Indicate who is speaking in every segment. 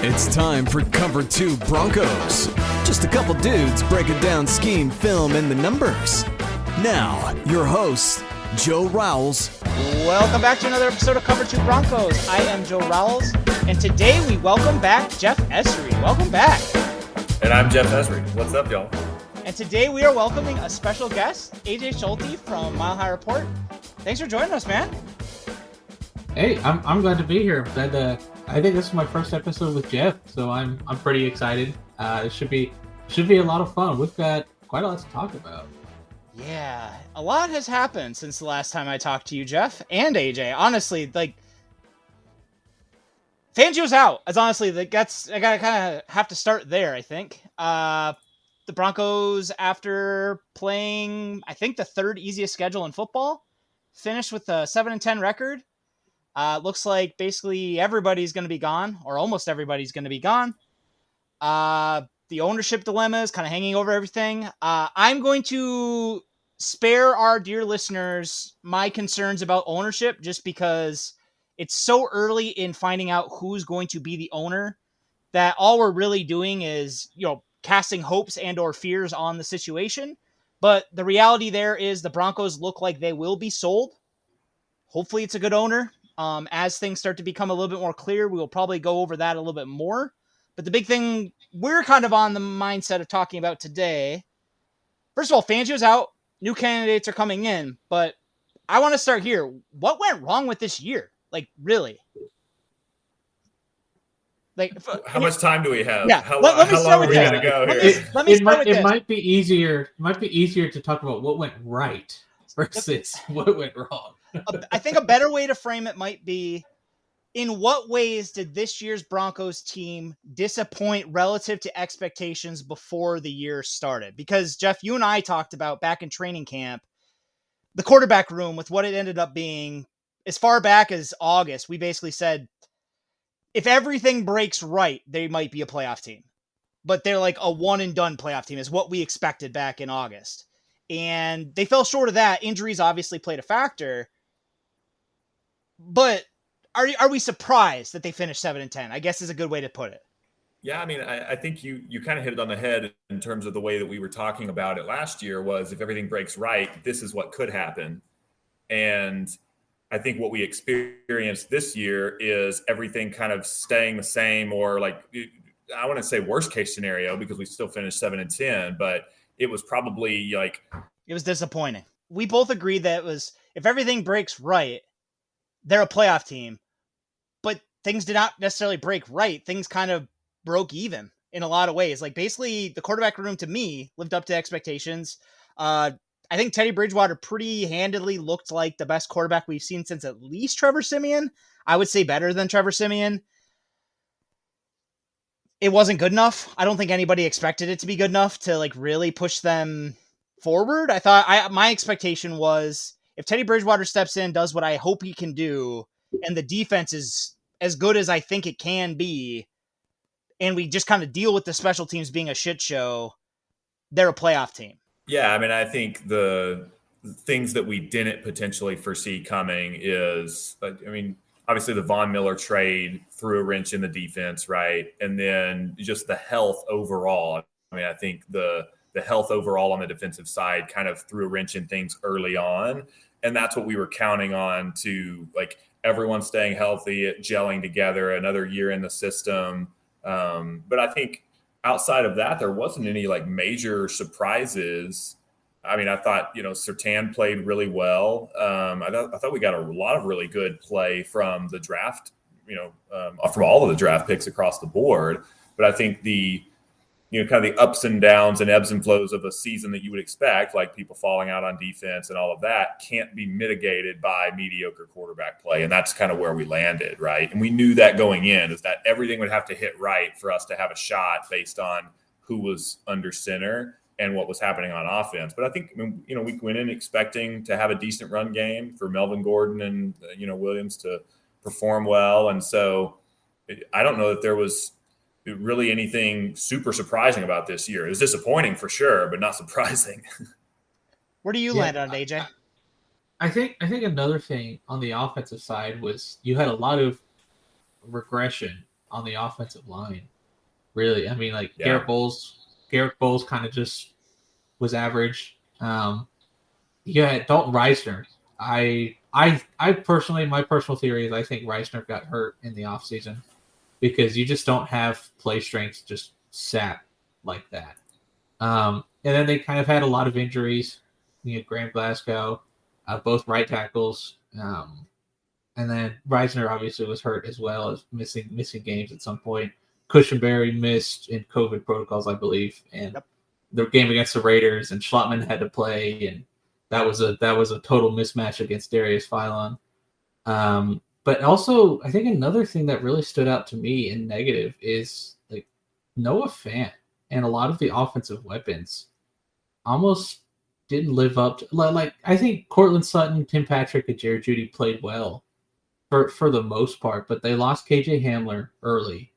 Speaker 1: It's time for Cover 2 Broncos. Just a couple dudes breaking down scheme, film, and the numbers. Now, your host, Joe Rowles.
Speaker 2: Welcome back to another episode of Cover 2 Broncos. I am Joe Rowles, and today we welcome back Jeff Esri. Welcome back.
Speaker 3: And I'm Jeff Esri. What's up, y'all?
Speaker 2: And today we are welcoming a special guest, AJ Schulte from Mile High Report. Thanks for joining us, man.
Speaker 4: Hey, I'm, I'm glad to be here. Glad to, I think this is my first episode with Jeff, so I'm I'm pretty excited. Uh, it should be should be a lot of fun. We've got quite a lot to talk about.
Speaker 2: Yeah, a lot has happened since the last time I talked to you, Jeff and AJ. Honestly, like Fangio's out. As honestly, that gets I gotta kind of have to start there. I think. Uh, the Broncos, after playing, I think the third easiest schedule in football, finished with a seven and ten record. Uh, looks like basically everybody's going to be gone, or almost everybody's going to be gone. Uh, the ownership dilemma is kind of hanging over everything. Uh, I'm going to spare our dear listeners my concerns about ownership just because it's so early in finding out who's going to be the owner that all we're really doing is, you know, casting hopes and or fears on the situation. But the reality there is the Broncos look like they will be sold. Hopefully it's a good owner. Um, as things start to become a little bit more clear, we will probably go over that a little bit more. But the big thing we're kind of on the mindset of talking about today. First of all, Fangio's out. New candidates are coming in, but I want to start here. What went wrong with this year? Like, really?
Speaker 3: Like, how much time do we have?
Speaker 2: Yeah,
Speaker 3: how,
Speaker 2: let, let me
Speaker 3: how
Speaker 2: start
Speaker 3: long
Speaker 2: with
Speaker 3: are we gonna go
Speaker 2: Let
Speaker 3: here?
Speaker 2: me, let me
Speaker 4: it
Speaker 2: start
Speaker 4: might
Speaker 2: with
Speaker 4: it might be easier. It might be easier to talk about what went right versus what went wrong.
Speaker 2: I think a better way to frame it might be in what ways did this year's Broncos team disappoint relative to expectations before the year started? Because Jeff, you and I talked about back in training camp the quarterback room with what it ended up being as far back as August. We basically said if everything breaks right, they might be a playoff team. But they're like a one and done playoff team is what we expected back in August. And they fell short of that. Injuries obviously played a factor. But are are we surprised that they finished seven and ten? I guess is a good way to put it.
Speaker 3: Yeah, I mean, I, I think you you kind of hit it on the head in terms of the way that we were talking about it last year. Was if everything breaks right, this is what could happen, and I think what we experienced this year is everything kind of staying the same, or like I want to say worst case scenario because we still finished seven and ten, but it was probably like
Speaker 2: It was disappointing. We both agreed that it was if everything breaks right, they're a playoff team. But things did not necessarily break right. Things kind of broke even in a lot of ways. Like basically the quarterback room to me lived up to expectations. Uh I think Teddy Bridgewater pretty handedly looked like the best quarterback we've seen since at least Trevor Siemian. I would say better than Trevor Siemian. It wasn't good enough. I don't think anybody expected it to be good enough to like really push them forward. I thought I my expectation was if Teddy Bridgewater steps in, does what I hope he can do, and the defense is as good as I think it can be, and we just kind of deal with the special teams being a shit show, they're a playoff team.
Speaker 3: Yeah, I mean, I think the things that we didn't potentially foresee coming is, I mean, obviously the Von Miller trade threw a wrench in the defense, right? And then just the health overall. I mean, I think the the health overall on the defensive side kind of threw a wrench in things early on. and that's what we were counting on to like everyone staying healthy, gelling together, another year in the system. Um, but I think outside of that, there wasn't any like major surprises. I mean, I thought you know Surtain played really well. Um, I thought I thought we got a lot of really good play from the draft. You know, um, from all of the draft picks across the board. But I think the you know, kind of the ups and downs and ebbs and flows of a season that you would expect, like people falling out on defense and all of that, can't be mitigated by mediocre quarterback play. And that's kind of where we landed, right? And we knew that going in is that everything would have to hit right for us to have a shot based on who was under center and what was happening on offense. But I think, you know, we went in expecting to have a decent run game for Melvin Gordon and, you know, Williams to perform well. And so I don't know that there was really anything super surprising about this year. It was disappointing for sure, but not surprising.
Speaker 2: Where do you yeah, land on AJ?
Speaker 4: I think I think another thing on the offensive side was you had a lot of regression on the offensive line. Really, I mean, like yeah. Garett Bolles, Garett Bolles kind of just was average. Um, yeah, Dalton Risner. I I I personally, my personal theory is I think Risner got hurt in the offseason because you just don't have play strength just sat like that. Um, and then they kind of had a lot of injuries. You had Graham Glasgow, uh, both right tackles, um, and then Risner obviously was hurt as well as missing missing games at some point. Cushenberry missed in COVID protocols, I believe, and yep. the game against the Raiders and Schlottmann had to play, and that was a that was a total mismatch against Darius Philon. Um, but also, I think another thing that really stood out to me in negative is like Noah Fant and a lot of the offensive weapons almost didn't live up to like I think Courtland Sutton, Tim Patrick, and Jared Jeudy played well for for the most part, but they lost KJ Hamler early,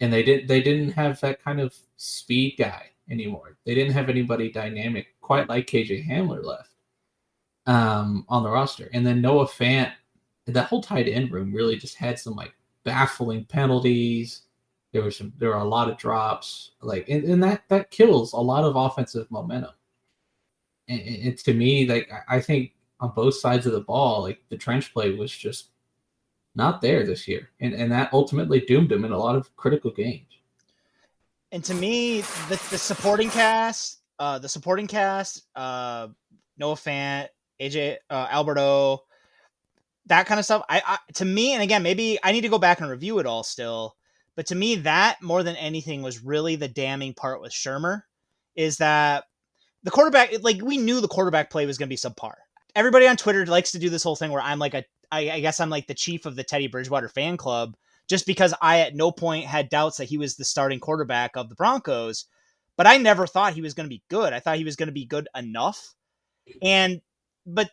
Speaker 4: and they didn't they didn't have that kind of speed guy anymore. They didn't have anybody dynamic quite like KJ Hamler left um, on the roster, and then Noah Fant that whole tight end room really just had some like baffling penalties. There were some there were a lot of drops. Like and, and that that kills a lot of offensive momentum. And, and to me, like I think on both sides of the ball, like the trench play was just not there this year. And and that ultimately doomed him in a lot of critical games.
Speaker 2: And to me, the, the supporting cast, uh, the supporting cast, uh, Noah Fant, AJ uh, Alberto, that kind of stuff. I, I to me, and again, maybe I need to go back and review it all still. But to me, that more than anything was really the damning part with Shurmur, is that the quarterback, like we knew the quarterback play was going to be subpar. Everybody on Twitter likes to do this whole thing where I'm like a, I, I guess I'm like the chief of the Teddy Bridgewater fan club, just because I at no point had doubts that he was the starting quarterback of the Broncos. But I never thought he was going to be good. I thought he was going to be good enough. And but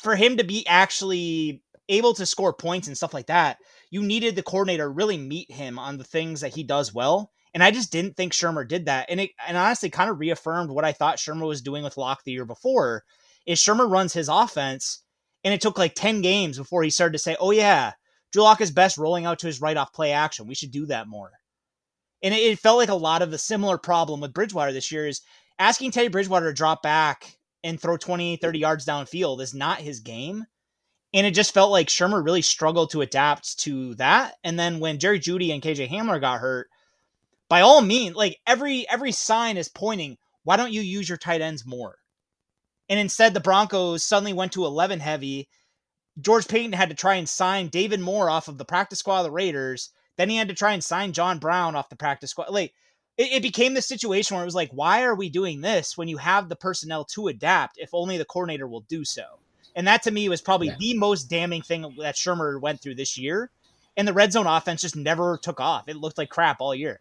Speaker 2: for him to be actually able to score points and stuff like that, you needed the coordinator really meet him on the things that he does well. And I just didn't think Shurmur did that. And it and honestly kind of reaffirmed what I thought Shurmur was doing with Lock the year before. Is Shurmur runs his offense, and it took like 10 games before he started to say, Oh yeah, Drew Lock is best rolling out to his right off play action. We should do that more. And it, it felt like a lot of the similar problem with Bridgewater this year is asking Teddy Bridgewater to drop back and throw 20, 30 yards downfield is not his game. And it just felt like Shurmur really struggled to adapt to that. And then when Jerry Jeudy and KJ Hamler got hurt, by all means, like every every sign is pointing, why don't you use your tight ends more? And instead, the Broncos suddenly went to 11 heavy. George Paton had to try and sign David Moore off of the practice squad of the Raiders. Then he had to try and sign John Brown off the practice squad. Like it, it became this situation where it was like, why are we doing this when you have the personnel to adapt if only the coordinator will do so? And that to me was probably yeah. the most damning thing that Shurmur went through this year. And the red zone offense just never took off. It looked like crap all year.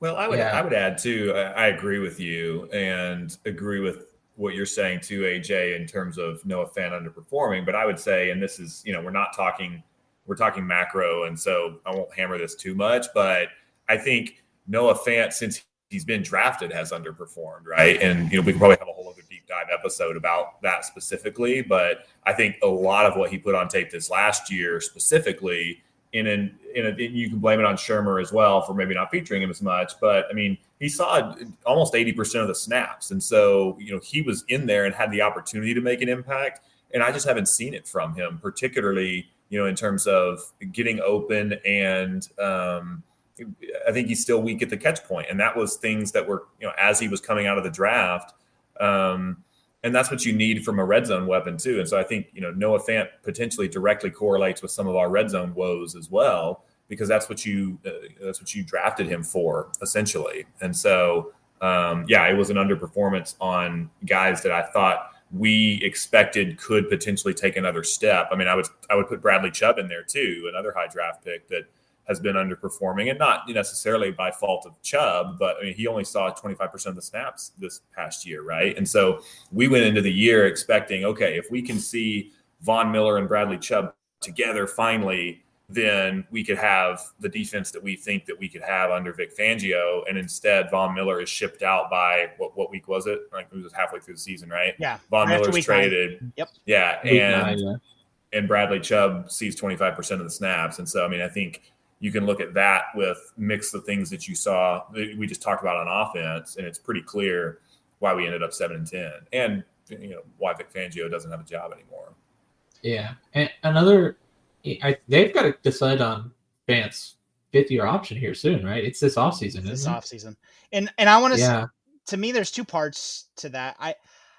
Speaker 3: Well, I would yeah. I would add too. I, I agree with you and agree with what you're saying too, AJ, in terms of Noah Fant underperforming. But I would say, and this is, you know, we're not talking, we're talking macro, and so I won't hammer this too much. But I think Noah Fant, since he's been drafted, has underperformed, right? And you know, we can probably have a whole other deep dive episode about that specifically. But I think a lot of what he put on tape this last year, specifically, in an in a, you can blame it on Shurmur as well for maybe not featuring him as much. But I mean, he saw almost eighty percent of the snaps, and so you know he was in there and had the opportunity to make an impact. and I just haven't seen it from him, particularly you know in terms of getting open and. Um, I think he's still weak at the catch point, and that was things that were you know as he was coming out of the draft. Um, and that's what you need from a red zone weapon too. And so I think you know Noah Fant potentially directly correlates with some of our red zone woes as well, because that's what you uh, that's what you drafted him for essentially. And so um, yeah, it was an underperformance on guys that I thought we expected could potentially take another step. I mean, I would I would put Bradley Chubb in there too, another high draft pick that has been underperforming, and not necessarily by fault of Chubb, but I mean, he only saw 25% of the snaps this past year, right? And so we went into the year expecting, okay, if we can see Von Miller and Bradley Chubb together finally, then we could have the defense that we think that we could have under Vic Fangio. And instead, Von Miller is shipped out by what, what week was it? Like it was halfway through the season, right?
Speaker 2: Yeah.
Speaker 3: Von Miller's traded.
Speaker 2: Nine. Yep.
Speaker 3: Yeah. And, nine, yeah. and Bradley Chubb sees 25% of the snaps. And so, I mean, I think you can look at that with mix the things that you saw we just talked about on offense, and it's pretty clear why we ended up seven and ten, and you know why Vic Fangio doesn't have a job anymore.
Speaker 4: Yeah, and another, I, they've got to decide on Fant's fifth year option here soon, right? It's this offseason, isn't
Speaker 2: this
Speaker 4: it?
Speaker 2: offseason, and and I want to. Yeah. To me, there's two parts to that. I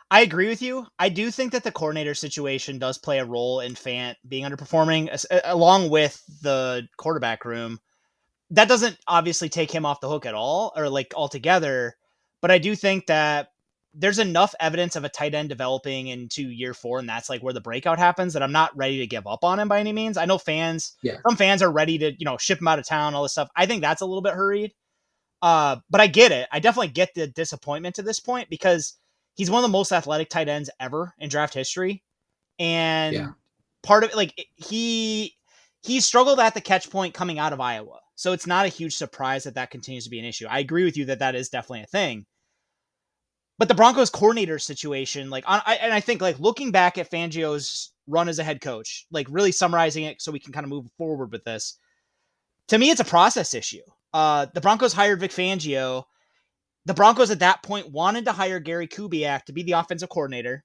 Speaker 2: I agree with you. I do think that the coordinator situation does play a role in Fant being underperforming, along with the quarterback room. That doesn't obviously take him off the hook at all, or like altogether. But I do think that there's enough evidence of a tight end developing into year four, and that's like where the breakout happens. That I'm not ready to give up on him by any means. I know fans, yeah. some fans are ready to you know ship him out of town, all this stuff. I think that's a little bit hurried. Uh, but I get it. I definitely get the disappointment to this point because he's one of the most athletic tight ends ever in draft history. And yeah. part of it, like he he struggled at the catch point coming out of Iowa. So it's not a huge surprise that that continues to be an issue. I agree with you that that is definitely a thing. But the Broncos coordinator situation, like, on, I, and I think like looking back at Fangio's run as a head coach, like really summarizing it so we can kind of move forward with this. To me, it's a process issue. Uh, the Broncos hired Vic Fangio the Broncos at that point wanted to hire Gary Kubiak to be the offensive coordinator.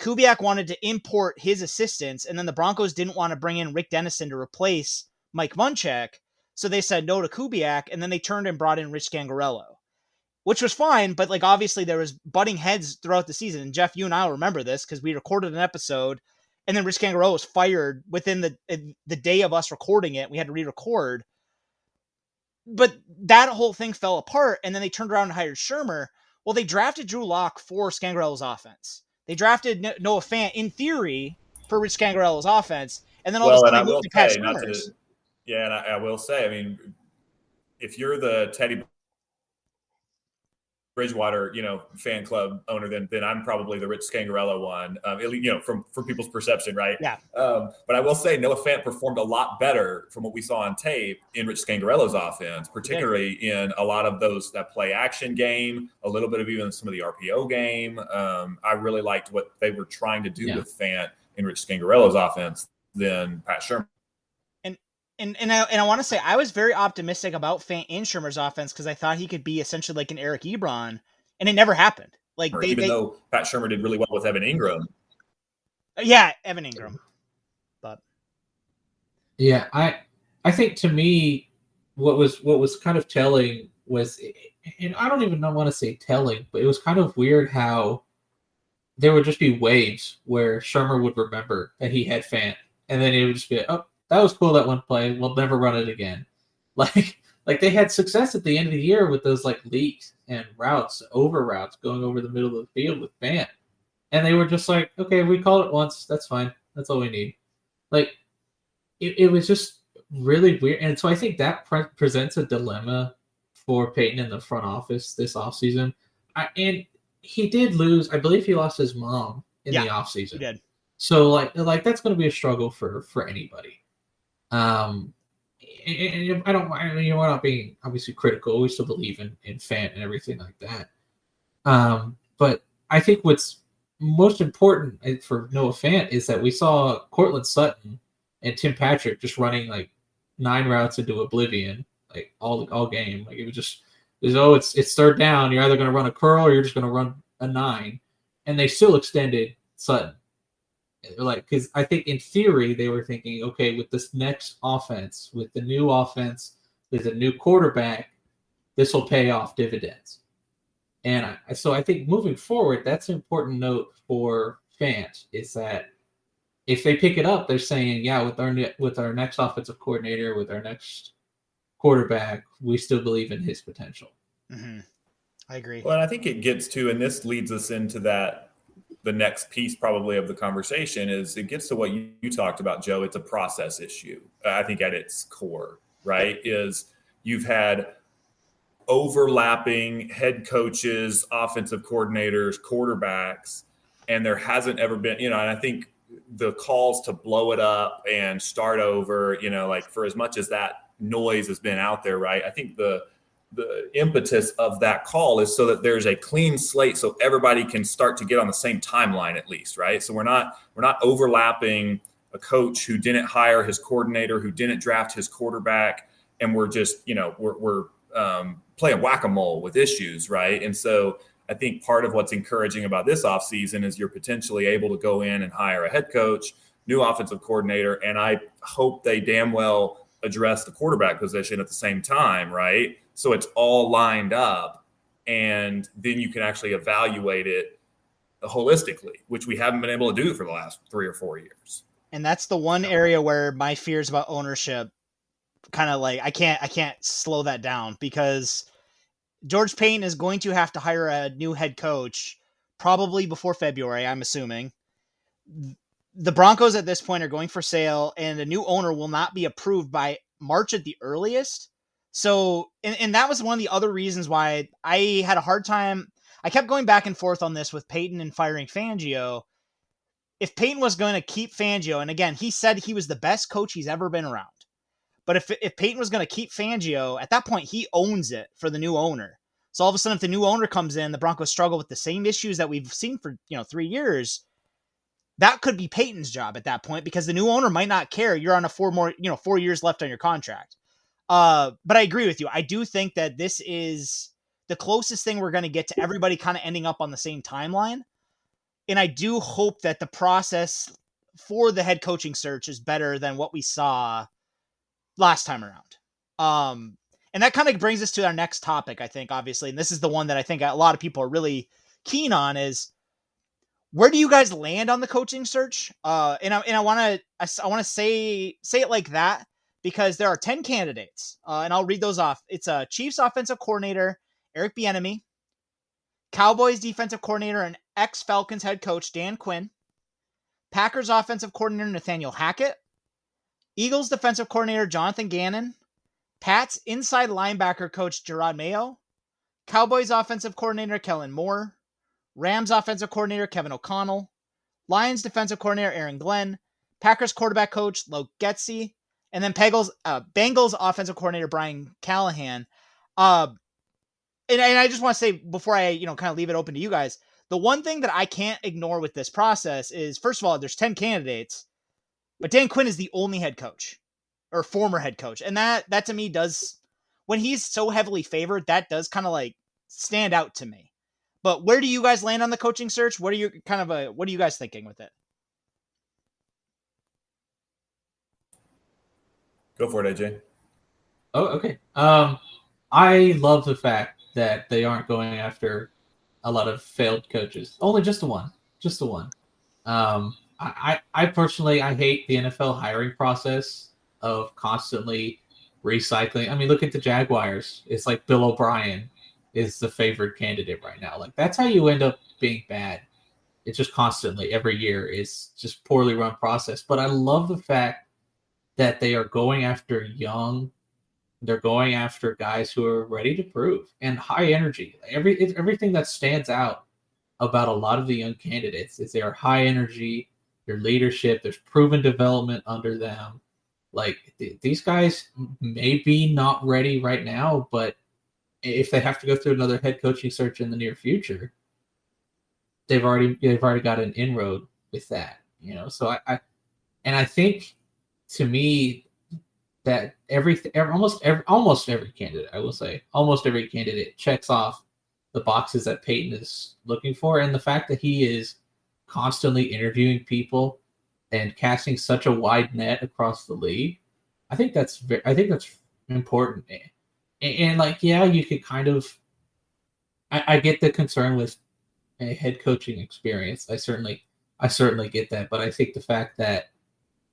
Speaker 2: Kubiak wanted to import his assistants, and then the Broncos didn't want to bring in Rick Dennison to replace Mike Munchak. So they said no to Kubiak, and then they turned and brought in Rich Scangarello, which was fine. But like obviously there was butting heads throughout the season. And Jeff, you and I will remember this because we recorded an episode, and then Rich Scangarello was fired within the the day of us recording it. We had to re-record but that whole thing fell apart, and then they turned around and hired Shurmur. Well, they drafted Drew Lock for Scangarello's offense. They drafted Noah Fant in theory for Rich Scangarello's offense, and then all well, of a sudden they moved to Pat.
Speaker 3: Yeah, and I, I, will say, I mean, if you're the Teddy Bridgewater, you know, fan club owner, then then I'm probably the Rich Scangarello one. Um, you know, from from people's perception, right?
Speaker 2: Yeah.
Speaker 3: Um, but I will say Noah Fant performed a lot better from what we saw on tape in Rich Scangarello's offense, particularly yeah. in a lot of those that play action game, a little bit of even some of the RPO game. Um, I really liked what they were trying to do yeah. with Fant in Rich Scangarello's offense than Pat Shurmur
Speaker 2: and and I and I want to say I was very optimistic about Fant in Shurmur's offense because I thought he could be essentially like an Eric Ebron, and it never happened. Like
Speaker 3: they, even
Speaker 2: they,
Speaker 3: though Pat Shurmur did really well with Evan Engram.
Speaker 2: Uh, yeah, Evan Engram. But
Speaker 4: yeah, I I think to me what was what was kind of telling was and I don't even want to say telling, but it was kind of weird how there would just be waves where Shurmur would remember that he had Fant, and then it would just be oh that was cool that one play. We'll never run it again. Like like they had success at the end of the year with those like leaks and routes, over routes going over the middle of the field with Fant. And they were just like, okay, we called it once. That's fine. That's all we need. Like it, it was just really weird. And so I think that pre- presents a dilemma for Paton in the front office this offseason. I, and he did lose, I believe he lost his mom in yeah, the offseason. He did. So like like that's going to be a struggle for for anybody. Um, and I don't, I mean, we're not being obviously critical. We still believe in in Fant and everything like that. Um, but I think what's most important eh, for Noah Fant is that we saw Courtland Sutton and Tim Patrick just running like nine routes into oblivion, like all all game. Like it was just, was, oh, it's it's third down. You're either going to run a curl or you're just going to run a nine, and they still extended Sutton. Like because I think in theory they were thinking, okay, with this next offense, with the new offense, with a new quarterback, this will pay off dividends. And I, so I think moving forward, that's an important note for fans is that if they pick it up, they're saying, yeah, with our with our next offensive coordinator, with our next quarterback, we still believe in his potential.
Speaker 2: Mm-hmm. I agree.
Speaker 3: Well, and I think it gets to, and this leads us into that the next piece probably of the conversation is it gets to what you, you talked about, Joe. It's a process issue. I think at its core, right, is you've had overlapping head coaches, offensive coordinators, quarterbacks, and there hasn't ever been, you know, and I think the calls to blow it up and start over, you know, like for as much as that noise has been out there, right? I think the the impetus of that call is so that there's a clean slate so everybody can start to get on the same timeline at least right? So we're not we're not overlapping a coach who didn't hire his coordinator who didn't draft his quarterback and we're just you know we're, we're um, playing whack-a-mole with issues right? And so i think part of what's encouraging about this offseason is you're potentially able to go in and hire a head coach new offensive coordinator and i hope they damn well address the quarterback position at the same time right so it's all lined up and then you can actually evaluate it holistically which we haven't been able to do for the last three or four years.
Speaker 2: And that's the one area where my fears about ownership kind of like i can't i can't slow that down because george Paton is going to have to hire a new head coach probably before february i'm assuming. The broncos at this point are going for sale and a new owner will not be approved by march at the earliest so, and, and that was one of the other reasons why I had a hard time. I kept going back and forth on this with Paton and firing Fangio. If Paton was going to keep Fangio, and again, he said he was the best coach he's ever been around. But if if Paton was going to keep Fangio, at that point he owns it for the new owner. So all of a sudden, if the new owner comes in, the Broncos struggle with the same issues that we've seen for you know three years. That could be Paton's job at that point because the new owner might not care. You're on a four more you know four years left on your contract. Uh, but I agree with you. I do think that this is the closest thing we're going to get to everybody kind of ending up on the same timeline. And I do hope that the process for the head coaching search is better than what we saw last time around. Um, and that kind of brings us to our next topic, I think, obviously. And this is the one that I think a lot of people are really keen on is where do you guys land on the coaching search? Uh, and I, and I want to, I, I want to say, say it like that because there are 10 candidates, uh, and I'll read those off. It's a uh, Chiefs offensive coordinator, Eric Bieniemy, Cowboys defensive coordinator and ex Falcons head coach, Dan Quinn, Packers offensive coordinator, Nathaniel Hackett, Eagles defensive coordinator, Jonathan Gannon, Pats inside linebacker coach, Jerod Mayo, Cowboys offensive coordinator, Kellen Moore, Rams offensive coordinator, Kevin O'Connell, Lions defensive coordinator, Aaron Glenn, Packers quarterback coach, Luke Getsy, and then Bengals, uh, Bengals offensive coordinator Brian Callahan. Uh, and, and I just want to say before I, you know, kind of leave it open to you guys, the one thing that I can't ignore with this process is, first of all, there's 10 candidates, but Dan Quinn is the only head coach or former head coach. And that, that to me does, when he's so heavily favored, that does kind of like stand out to me. But where do you guys land on the coaching search? What are you kind of a, what are you guys thinking with it?
Speaker 3: Go for it, AJ.
Speaker 4: Oh, okay. Um, I love the fact that they aren't going after a lot of failed coaches. Only just the one, just the one. Um, I, I personally, I hate the NFL hiring process of constantly recycling. I mean, look at the Jaguars. It's like Bill O'Brien is the favored candidate right now. Like that's how you end up being bad. It's just constantly every year is just poorly run process. But I love the fact that they are going after young they're going after guys who are ready to prove and high energy. Every everything that stands out about a lot of the young candidates is they are high energy their leadership there's proven development under them. Like th- these guys may be not ready right now but if they have to go through another head coaching search in the near future they've already they've already got an inroad with that you know? So i, I and i think to me that every, every almost every almost every candidate, I will say, almost every candidate checks off the boxes that Paton is looking for, and the fact that he is constantly interviewing people and casting such a wide net across the league. I think that's very, I think that's important. And, and like, yeah, you could kind of. I, I get the concern with a head coaching experience. I certainly, I certainly get that, but I think the fact that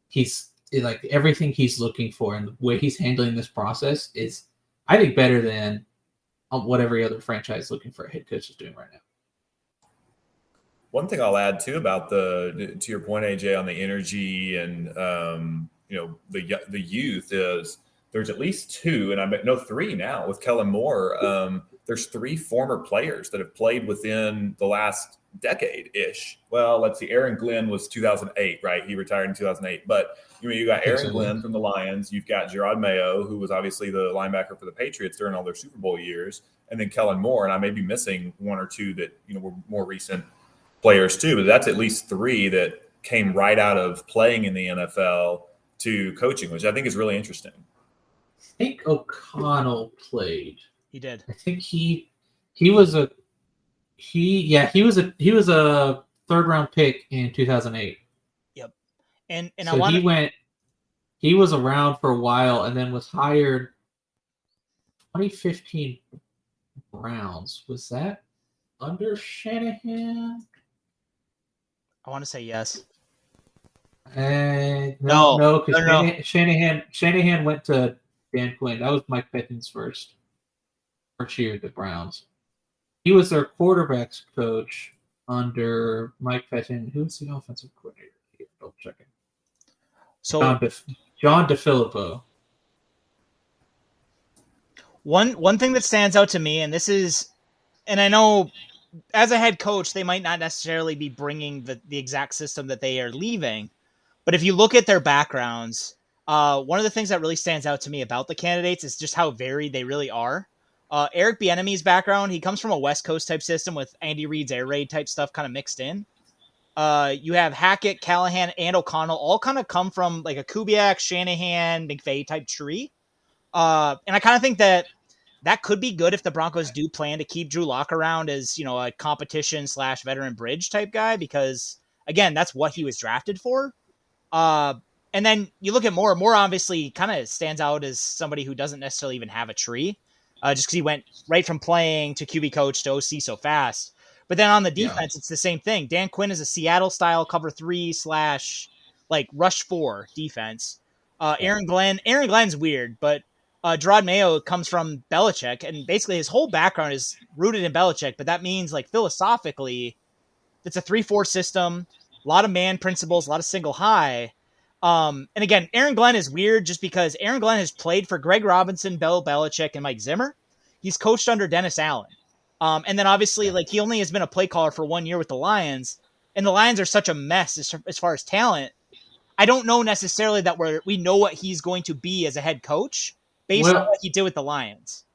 Speaker 4: he's like everything he's looking for and the way he's handling this process is, I think, better than um, what every other franchise looking for a head coach is doing right now.
Speaker 3: One thing I'll add too about the to your point, AJ, on the energy and um, you know the the youth is there's at least two, and I know three now with Kellen Moore. Um, there's three former players that have played within the last decade ish. Well, let's see. Aaron Glenn was 2008, right? He retired in 2008. But you know, you got Aaron Glenn from the Lions. You've got Jerod Mayo, who was obviously the linebacker for the Patriots during all their Super Bowl years, and then Kellen Moore. And I may be missing one or two that you know were more recent players too, but that's at least three that came right out of playing in the NFL to coaching, which I think is really interesting.
Speaker 4: I think O'Connell played.
Speaker 2: He did.
Speaker 4: I think he he was a he yeah he was a he was a third round pick in 2008.
Speaker 2: Yep. And and
Speaker 4: so
Speaker 2: I want
Speaker 4: he went he was around for a while and then was hired 2015 Browns. Was that under Shanahan?
Speaker 2: I want to say yes.
Speaker 4: Uh, no,
Speaker 2: no,
Speaker 4: because
Speaker 2: no, no.
Speaker 4: Shanahan, Shanahan Shanahan went to Dan Quinn. That was Mike Pettine's first year the Browns. He was their quarterbacks coach under Mike Pettine. Who was the offensive coordinator? Double checking.
Speaker 2: So
Speaker 4: John, De, John DeFilippo.
Speaker 2: One one thing that stands out to me, and this is, and I know as a head coach, they might not necessarily be bringing the, the exact system that they are leaving. But if you look at their backgrounds, uh, one of the things that really stands out to me about the candidates is just how varied they really are. Uh, Eric Bieniemy's background, he comes from a West Coast type system with Andy Reid's air raid type stuff kind of mixed in. Uh, you have Hackett, Callahan, and O'Connell all kind of come from like a Kubiak, Shanahan, McVay type tree. Uh, and I kind of think that that could be good if the Broncos do plan to keep Drew Lock around as you know a competition slash veteran bridge type guy because again that's what he was drafted for. Uh, and then you look at Moore. Moore obviously kind of stands out as somebody who doesn't necessarily even have a tree, uh, just because he went right from playing to QB coach to OC so fast. But then on the defense, yeah. it's the same thing. Dan Quinn is a Seattle style cover three slash like rush four defense. Uh, Aaron Glenn, Aaron Glenn's weird, but uh, Jerod Mayo comes from Belichick, and basically his whole background is rooted in Belichick. But that means, like philosophically, it's a three-four system, a lot of man principles, a lot of single high. Um, and again, Aaron Glenn is weird just because Aaron Glenn has played for Greg Robinson, Bill Belichick, and Mike Zimmer. He's coached under Dennis Allen. Um, and then obviously, like he only has been a play caller for one year with the Lions, and the Lions are such a mess as, as far as talent. I don't know necessarily that we're we know what he's going to be as a head coach based well, on what he did with the Lions.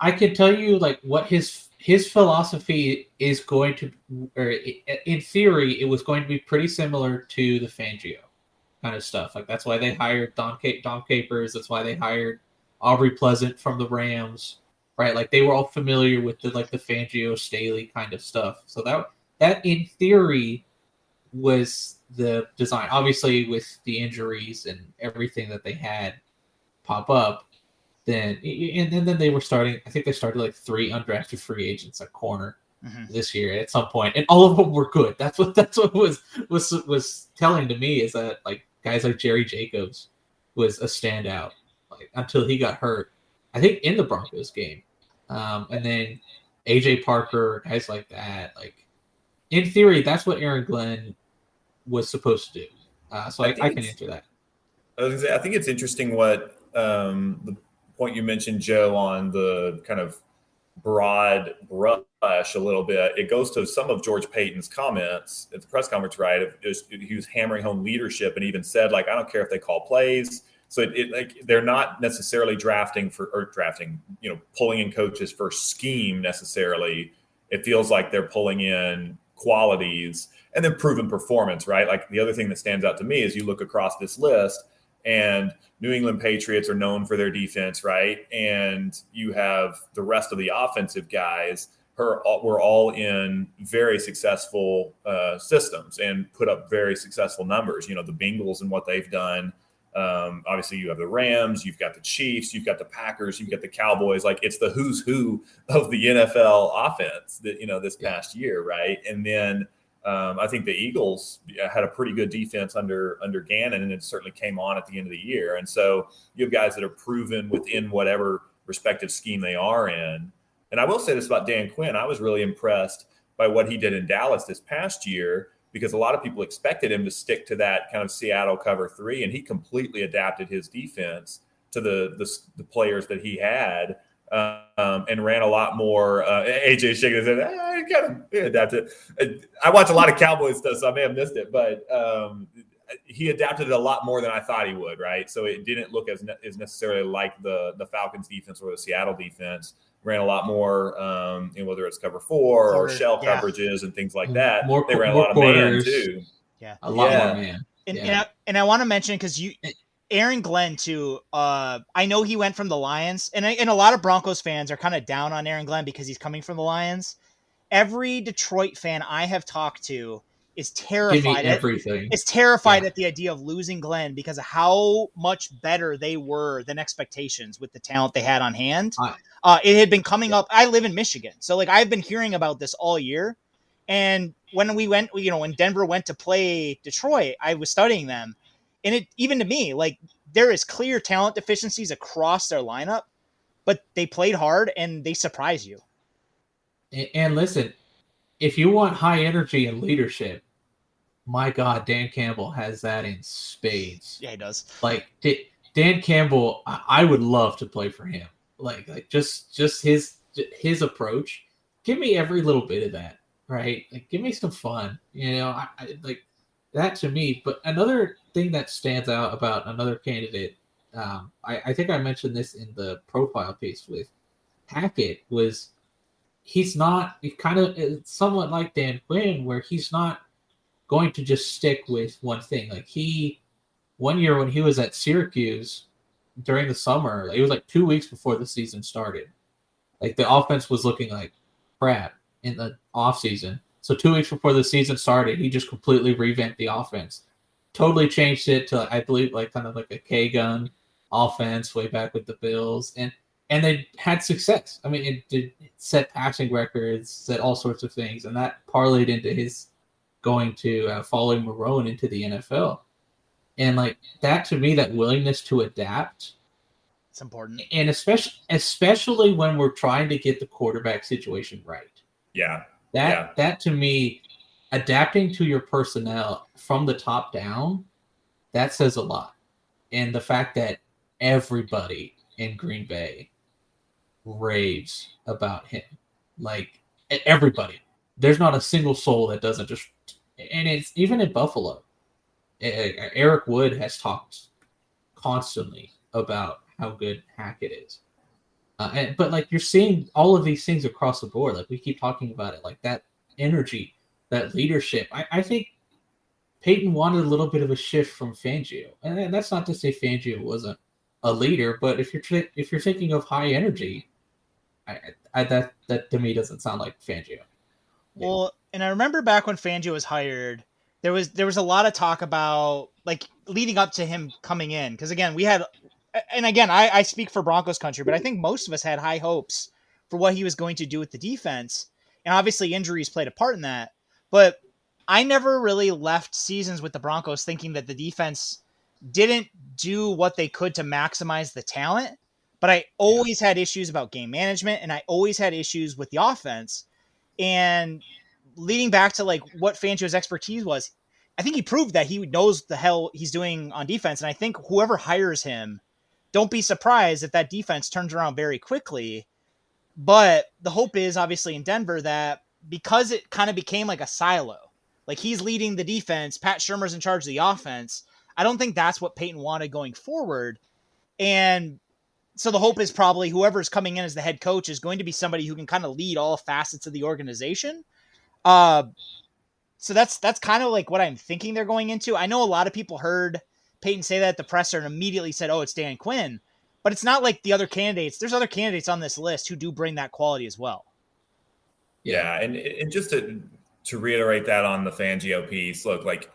Speaker 4: I can tell you like what his his philosophy is going to, or in theory, it was going to be pretty similar to the Fangio kind of stuff. Like that's why they hired Don Dom Capers. That's why they hired Aubrey Pleasant from the Rams, right? Like they were all familiar with the like the Fangio Staley kind of stuff. So that that in theory was the design. Obviously, with the injuries and everything that they had pop up, then and, and then they were starting. I think they started like three undrafted free agents at corner mm-hmm. this year at some point, and all of them were good. That's what that's what was was was telling to me is that like guys like Jerry Jacobs was a standout like until he got hurt. I think in the Broncos game, um, and then AJ Parker, guys like that. Like in theory, that's what Aaron Glenn was supposed to do. Uh, so I, I, I can answer that.
Speaker 3: I, say, I think it's interesting what um, the point you mentioned, Joe, on the kind of broad brush a little bit. It goes to some of George Paton's comments at the press conference, right? Was, he was hammering home leadership and even said, like, I don't care if they call plays. So it, it, like they're not necessarily drafting for or drafting, you know, pulling in coaches for scheme necessarily. It feels like they're pulling in qualities and then proven performance, right? Like the other thing that stands out to me is you look across this list and New England Patriots are known for their defense, right? And you have the rest of the offensive guys. Her were all in very successful uh, systems and put up very successful numbers. You know, the Bengals and what they've done. Um, obviously, you have the Rams, you've got the Chiefs, you've got the Packers, you've got the Cowboys. Like it's the who's who of the NFL offense that you know this past year, right? And then um, I think the Eagles had a pretty good defense under under Gannon, and it certainly came on at the end of the year. And so you have guys that are proven within whatever respective scheme they are in. And I will say this about Dan Quinn: I was really impressed by what he did in Dallas this past year because a lot of people expected him to stick to that kind of Seattle cover three, and he completely adapted his defense to the the, the players that he had um, and ran a lot more. Uh, AJ shaking head. I kind of adapted. I watch a lot of Cowboys stuff, so I may have missed it, but um, he adapted it a lot more than I thought he would. Right, so it didn't look as, ne- as necessarily like the the Falcons defense or the Seattle defense. Ran a lot more, um, you know, whether it's cover four or shell yeah. coverages and things like mm, that. More, they ran a lot of man too.
Speaker 2: Yeah,
Speaker 4: a lot yeah. more man.
Speaker 2: And,
Speaker 4: yeah.
Speaker 2: and I, and I want to mention because you Aaron Glenn too. Uh, I know he went from the Lions, and and a lot of Broncos fans are kind of down on Aaron Glenn because he's coming from the Lions. Every Detroit fan I have talked to is terrified.
Speaker 4: At, everything.
Speaker 2: Is terrified yeah. at the idea of losing Glenn because of how much better they were than expectations with the talent they had on hand. Uh, it had been coming up. I live in Michigan, so like I've been hearing about this all year. And when we went, you know, when Denver went to play Detroit, I was studying them and it even to me, like there is clear talent deficiencies across their lineup, but they played hard and they surprise you.
Speaker 4: And, and listen, if you want high energy and leadership, my God, Dan Campbell has that in spades.
Speaker 2: Yeah, he does.
Speaker 4: Like Dan Campbell, I would love to play for him. Like, like just just his his approach. Give me every little bit of that, right? Like, give me some fun. You know, I, I like that to me. But another thing that stands out about another candidate, um, I, I think I mentioned this in the profile piece with Hackett, was he's not kind of somewhat like Dan Quinn, where he's not going to just stick with one thing. Like he, one year when he was at Syracuse during the summer, it was like two weeks before the season started. Like the offense was looking like crap in the off season so two weeks before the season started, he just completely revamped the offense, totally changed it to I believe like kind of like a K gun offense way back with the Bills, and and they had success. I mean, it did set passing records, set all sorts of things, and that parlayed into his going to uh, following Marrone into the NFL. And like that to me, that willingness to adapt,
Speaker 2: it's important.
Speaker 4: And especially especially when we're trying to get the quarterback situation right.
Speaker 3: Yeah.
Speaker 4: That yeah. that to me, adapting to your personnel from the top down, that says a lot. And the fact that everybody in Green Bay raves about him. Like everybody. There's not a single soul that doesn't just and it's even in Buffalo. Eric Wood has talked constantly about how good Hackett is. Uh, and, but like you're seeing all of these things across the board. Like we keep talking about it, like that energy, that leadership. I, I think Paton wanted a little bit of a shift from Fangio, and, that's not to say Fangio wasn't a leader, but if you're tra- if you're thinking of high energy, I, I, that that to me doesn't sound like Fangio.
Speaker 2: Well, and I remember back when Fangio was hired, there was there was a lot of talk about like leading up to him coming in because again we had and again, I, I speak for Broncos country, but I think most of us had high hopes for what he was going to do with the defense. And obviously, injuries played a part in that. But I never really left seasons with the Broncos thinking that the defense didn't do what they could to maximize the talent. But I always had issues about game management and I always had issues with the offense. And leading back to like what Fangio's expertise was, I think he proved that he knows the hell he's doing on defense. And I think whoever hires him don't be surprised if that defense turns around very quickly. But the hope is obviously in Denver that because it kind of became like a silo, like he's leading the defense, Pat Shurmur's in charge of the offense. I don't think that's what Paton wanted going forward. And so the hope is probably whoever's coming in as the head coach is going to be somebody who can kind of lead all facets of the organization. Uh, so that's that's kind of like what I'm thinking they're going into. I know a lot of people heard Paton say that at the presser and immediately said, "Oh, it's Dan Quinn." But it's not like the other candidates. There's other candidates on this list who do bring that quality as well.
Speaker 3: Yeah, and and just to to reiterate that on the Fangio piece, look, like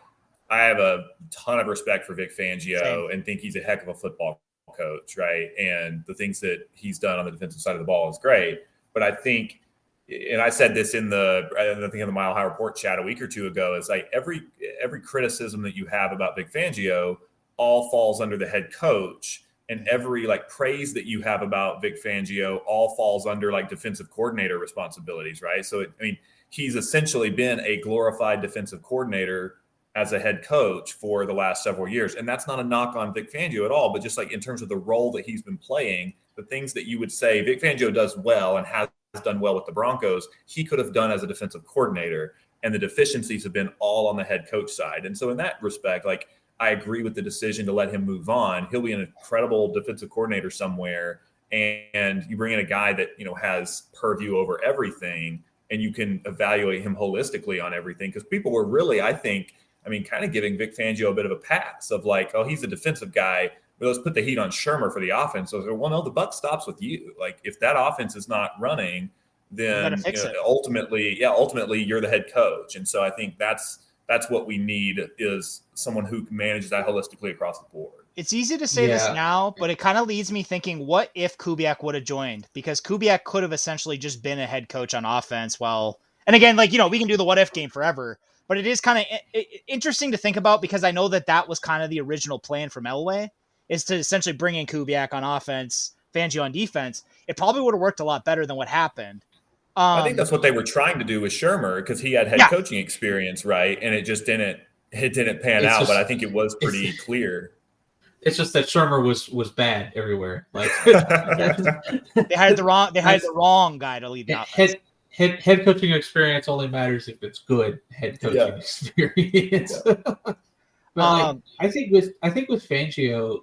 Speaker 3: I have a ton of respect for Vic Fangio Same. and think he's a heck of a football coach, right? And the things that he's done on the defensive side of the ball is great. But I think, and I said this in the I think in the Mile High Report chat a week or two ago, is like every every criticism that you have about Vic Fangio all falls under the head coach and every like praise that you have about Vic Fangio all falls under like defensive coordinator responsibilities, right? So it, I mean, he's essentially been a glorified defensive coordinator as a head coach for the last several years. And that's not a knock on Vic Fangio at all, but just like in terms of the role that he's been playing, the things that you would say Vic Fangio does well and has done well with the Broncos, he could have done as a defensive coordinator. And the deficiencies have been all on the head coach side. And so in that respect, like I agree with the decision to let him move on. He'll be an incredible defensive coordinator somewhere. And you bring in a guy that, you know, has purview over everything and you can evaluate him holistically on everything. Because people were really, I think, I mean, kind of giving Vic Fangio a bit of a pass of like, oh, he's a defensive guy. Well, let's put the heat on Shurmur for the offense. So, well, no, oh, the buck stops with you. Like, if that offense is not running, then you know, ultimately, yeah, ultimately, you're the head coach. And so, I think that's that's what we need is someone who manages that holistically across the board.
Speaker 2: It's easy to say yeah. this now, but it kind of leads me thinking, what if Kubiak would have joined? Because Kubiak could have essentially just been a head coach on offense. While, and again, like you know, we can do the what if game forever, but it is kind of interesting to think about because I know that that was kind of the original plan from Elway is to essentially bring in Kubiak on offense, Fangio on defense. It probably would have worked a lot better than what happened.
Speaker 3: Um, I think that's what they were trying to do with Shurmur because he had head yeah. coaching experience, right? And it just didn't it didn't pan it's out. Just, but I think it was pretty it's, clear.
Speaker 4: It's just that Shurmur was was bad everywhere. Like
Speaker 2: they hired the wrong they hired the wrong guy to lead the offense.
Speaker 4: Head, head, head coaching experience only matters if it's good head coaching yeah. experience. Yeah. but um, like, I think with I think with Fangio,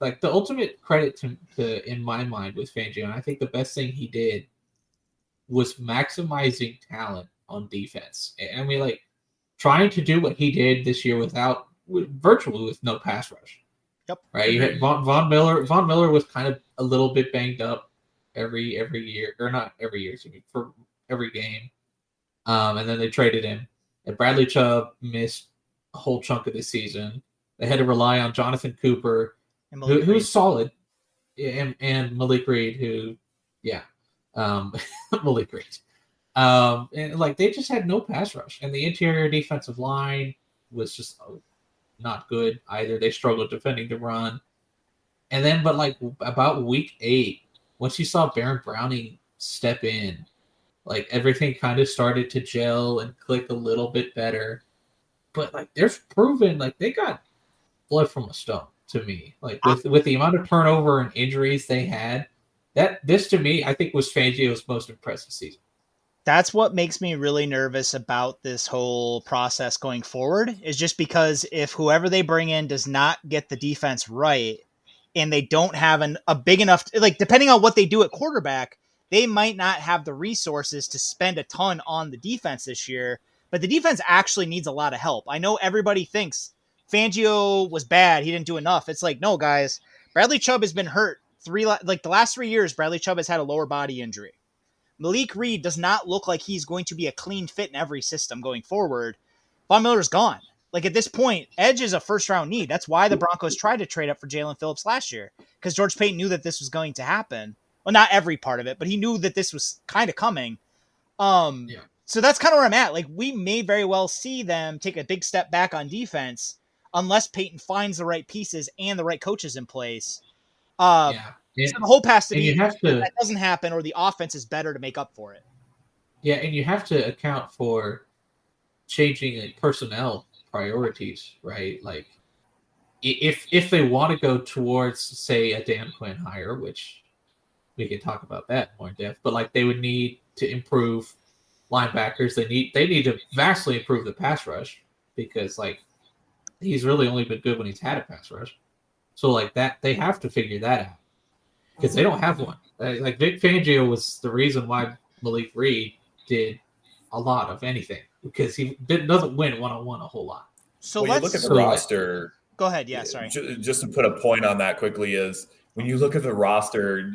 Speaker 4: like the ultimate credit to, to in my mind with Fangio, and I think the best thing he did was maximizing talent on defense. I mean, like trying to do what he did this year without virtually with no pass rush.
Speaker 2: Yep.
Speaker 4: Right. You had Von, Von Miller. Von Miller was kind of a little bit banged up every every year, or not every year, excuse me, for every game. Um, and then they traded him. And Bradley Chubb missed a whole chunk of the season. They had to rely on Jonathan Cooper who, who's solid, and, and Malik Reed, who, yeah, um, Malik Reed. Um, and like they just had no pass rush, and the interior defensive line was just oh, not good either. They struggled defending the run, and then but like about week eight, once you saw Baron Browning step in, like everything kind of started to gel and click a little bit better. But like they're proven like they got blood from a stone to me. Like with with the amount of turnover and injuries they had, that this to me, I think was Fangio's most impressive season.
Speaker 2: That's what makes me really nervous about this whole process going forward. Is just because if whoever they bring in does not get the defense right, and they don't have an, a big enough like depending on what they do at quarterback, they might not have the resources to spend a ton on the defense this year. But the defense actually needs a lot of help. I know everybody thinks Fangio was bad. He didn't do enough. It's like, no, guys. Bradley Chubb has been hurt three like the last three years. Bradley Chubb has had a lower body injury. Malik Reed does not look like he's going to be a clean fit in every system going forward. Von Miller's gone. Like at this point, Edge is a first round need. That's why the Broncos tried to trade up for Jaelan Phillips last year because George Paton knew that this was going to happen. Well, not every part of it, but he knew that this was kind of coming. Um, yeah. So that's kind of where I'm at. Like we may very well see them take a big step back on defense unless Paton finds the right pieces and the right coaches in place. Uh, yeah. so the hope has to be to, that doesn't happen, or the offense is better to make up for it.
Speaker 4: Yeah, and you have to account for changing like, personnel priorities, right? Like if if they want to go towards, say, a Dan Quinn hire, which we can talk about that more in depth. But like they would need to improve linebackers. They need they need to vastly improve the pass rush because like he's really only been good when he's had a pass rush. So like that they have to figure that out because they don't have one. Like Vic Fangio was the reason why Malik Reed did a lot of anything because he did, doesn't win one on one a whole lot.
Speaker 3: So when you look at the roster.
Speaker 2: Go ahead. Yeah, sorry.
Speaker 3: Just to put a point on that quickly is when you look at the roster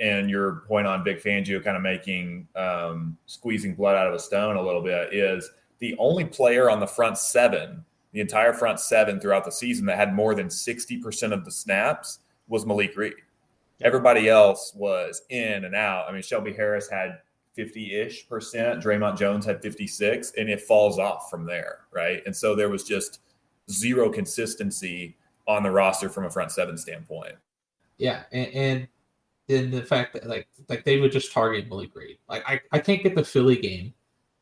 Speaker 3: and your point on Vic Fangio kind of making um, squeezing blood out of a stone a little bit is the only player on the front seven, the entire front seven throughout the season that had more than 60% of the snaps was Malik Reed. Everybody else was in and out. I mean, Shelby Harris had 50 ish percent, Dre'Mont Jones had 56, and it falls off from there, right? And so there was just zero consistency on the roster from a front seven standpoint.
Speaker 4: Yeah. And, and then the fact that like like they would just target Malik Reed. Like I, I can't get the Philly game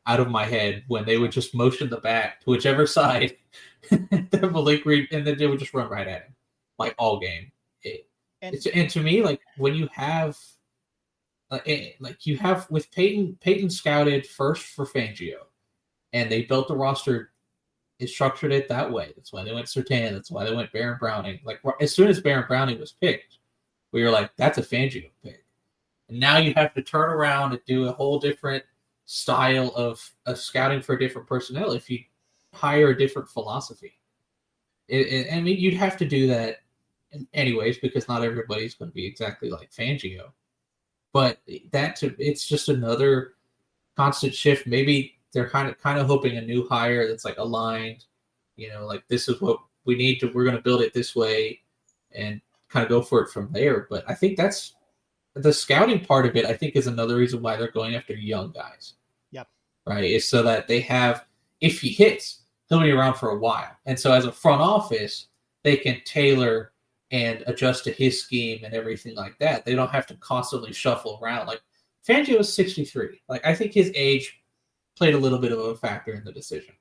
Speaker 4: out of my head when they would just motion the back to whichever side the Malik Reed and then they would just run right at him. Like all game. It, and, and to me, like when you have uh, it, like you have with Paton, Paton scouted first for Fangio, and they built the roster, it structured it that way. That's why they went Surtain. That's why they went Baron Browning. Like as soon as Baron Browning was picked, we were like, that's a Fangio pick. And now you have to turn around and do a whole different style of, of scouting for different personnel if you hire a different philosophy. It, it, I mean, you'd have to do that anyways because not everybody's going to be exactly like Fangio. But that to, it's just another constant shift. Maybe they're kind of kind of hoping a new hire that's like aligned. You know, like this is what we need to. We're going to build it this way, and kind of go for it from there. But I think that's the scouting part of it. I think is another reason why they're going after young guys.
Speaker 2: Yep.
Speaker 4: Right, is so that they have if he hits, he'll be around for a while, and so as a front office, they can tailor and adjust to his scheme and everything like that. They don't have to constantly shuffle around. Like Fangio is 63. Like I think his age played a little bit of a factor in the decision.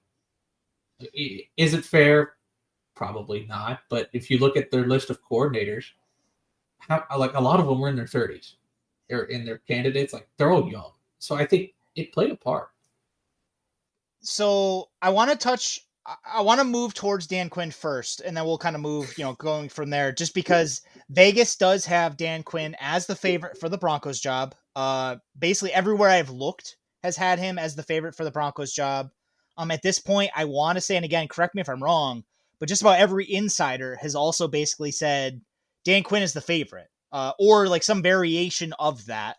Speaker 4: Is it fair? Probably not. But if you look at their list of coordinators, how, like a lot of them were in their 30s. They're in their candidates, like they're all young. So I think it played a part.
Speaker 2: So I want to touch I want to move towards Dan Quinn first, and then we'll kind of move, you know, going from there. Just because Vegas does have Dan Quinn as the favorite for the Broncos job. Uh, basically everywhere I've looked has had him as the favorite for the Broncos job. Um, at this point, I want to say, and again, correct me if I'm wrong, but just about every insider has also basically said Dan Quinn is the favorite, uh, or like some variation of that.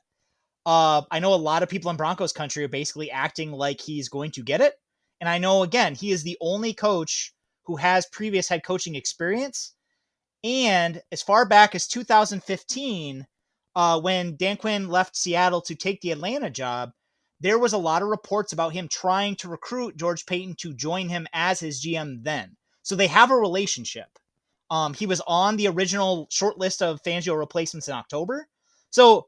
Speaker 2: Uh, I know a lot of people in Broncos country are basically acting like he's going to get it. And I know, again, he is the only coach who has previous head coaching experience. And as far back as 2015, uh, when Dan Quinn left Seattle to take the Atlanta job, there was a lot of reports about him trying to recruit George Paton to join him as his GM then. So they have a relationship. Um, he was on the original short list of Fangio replacements in October. So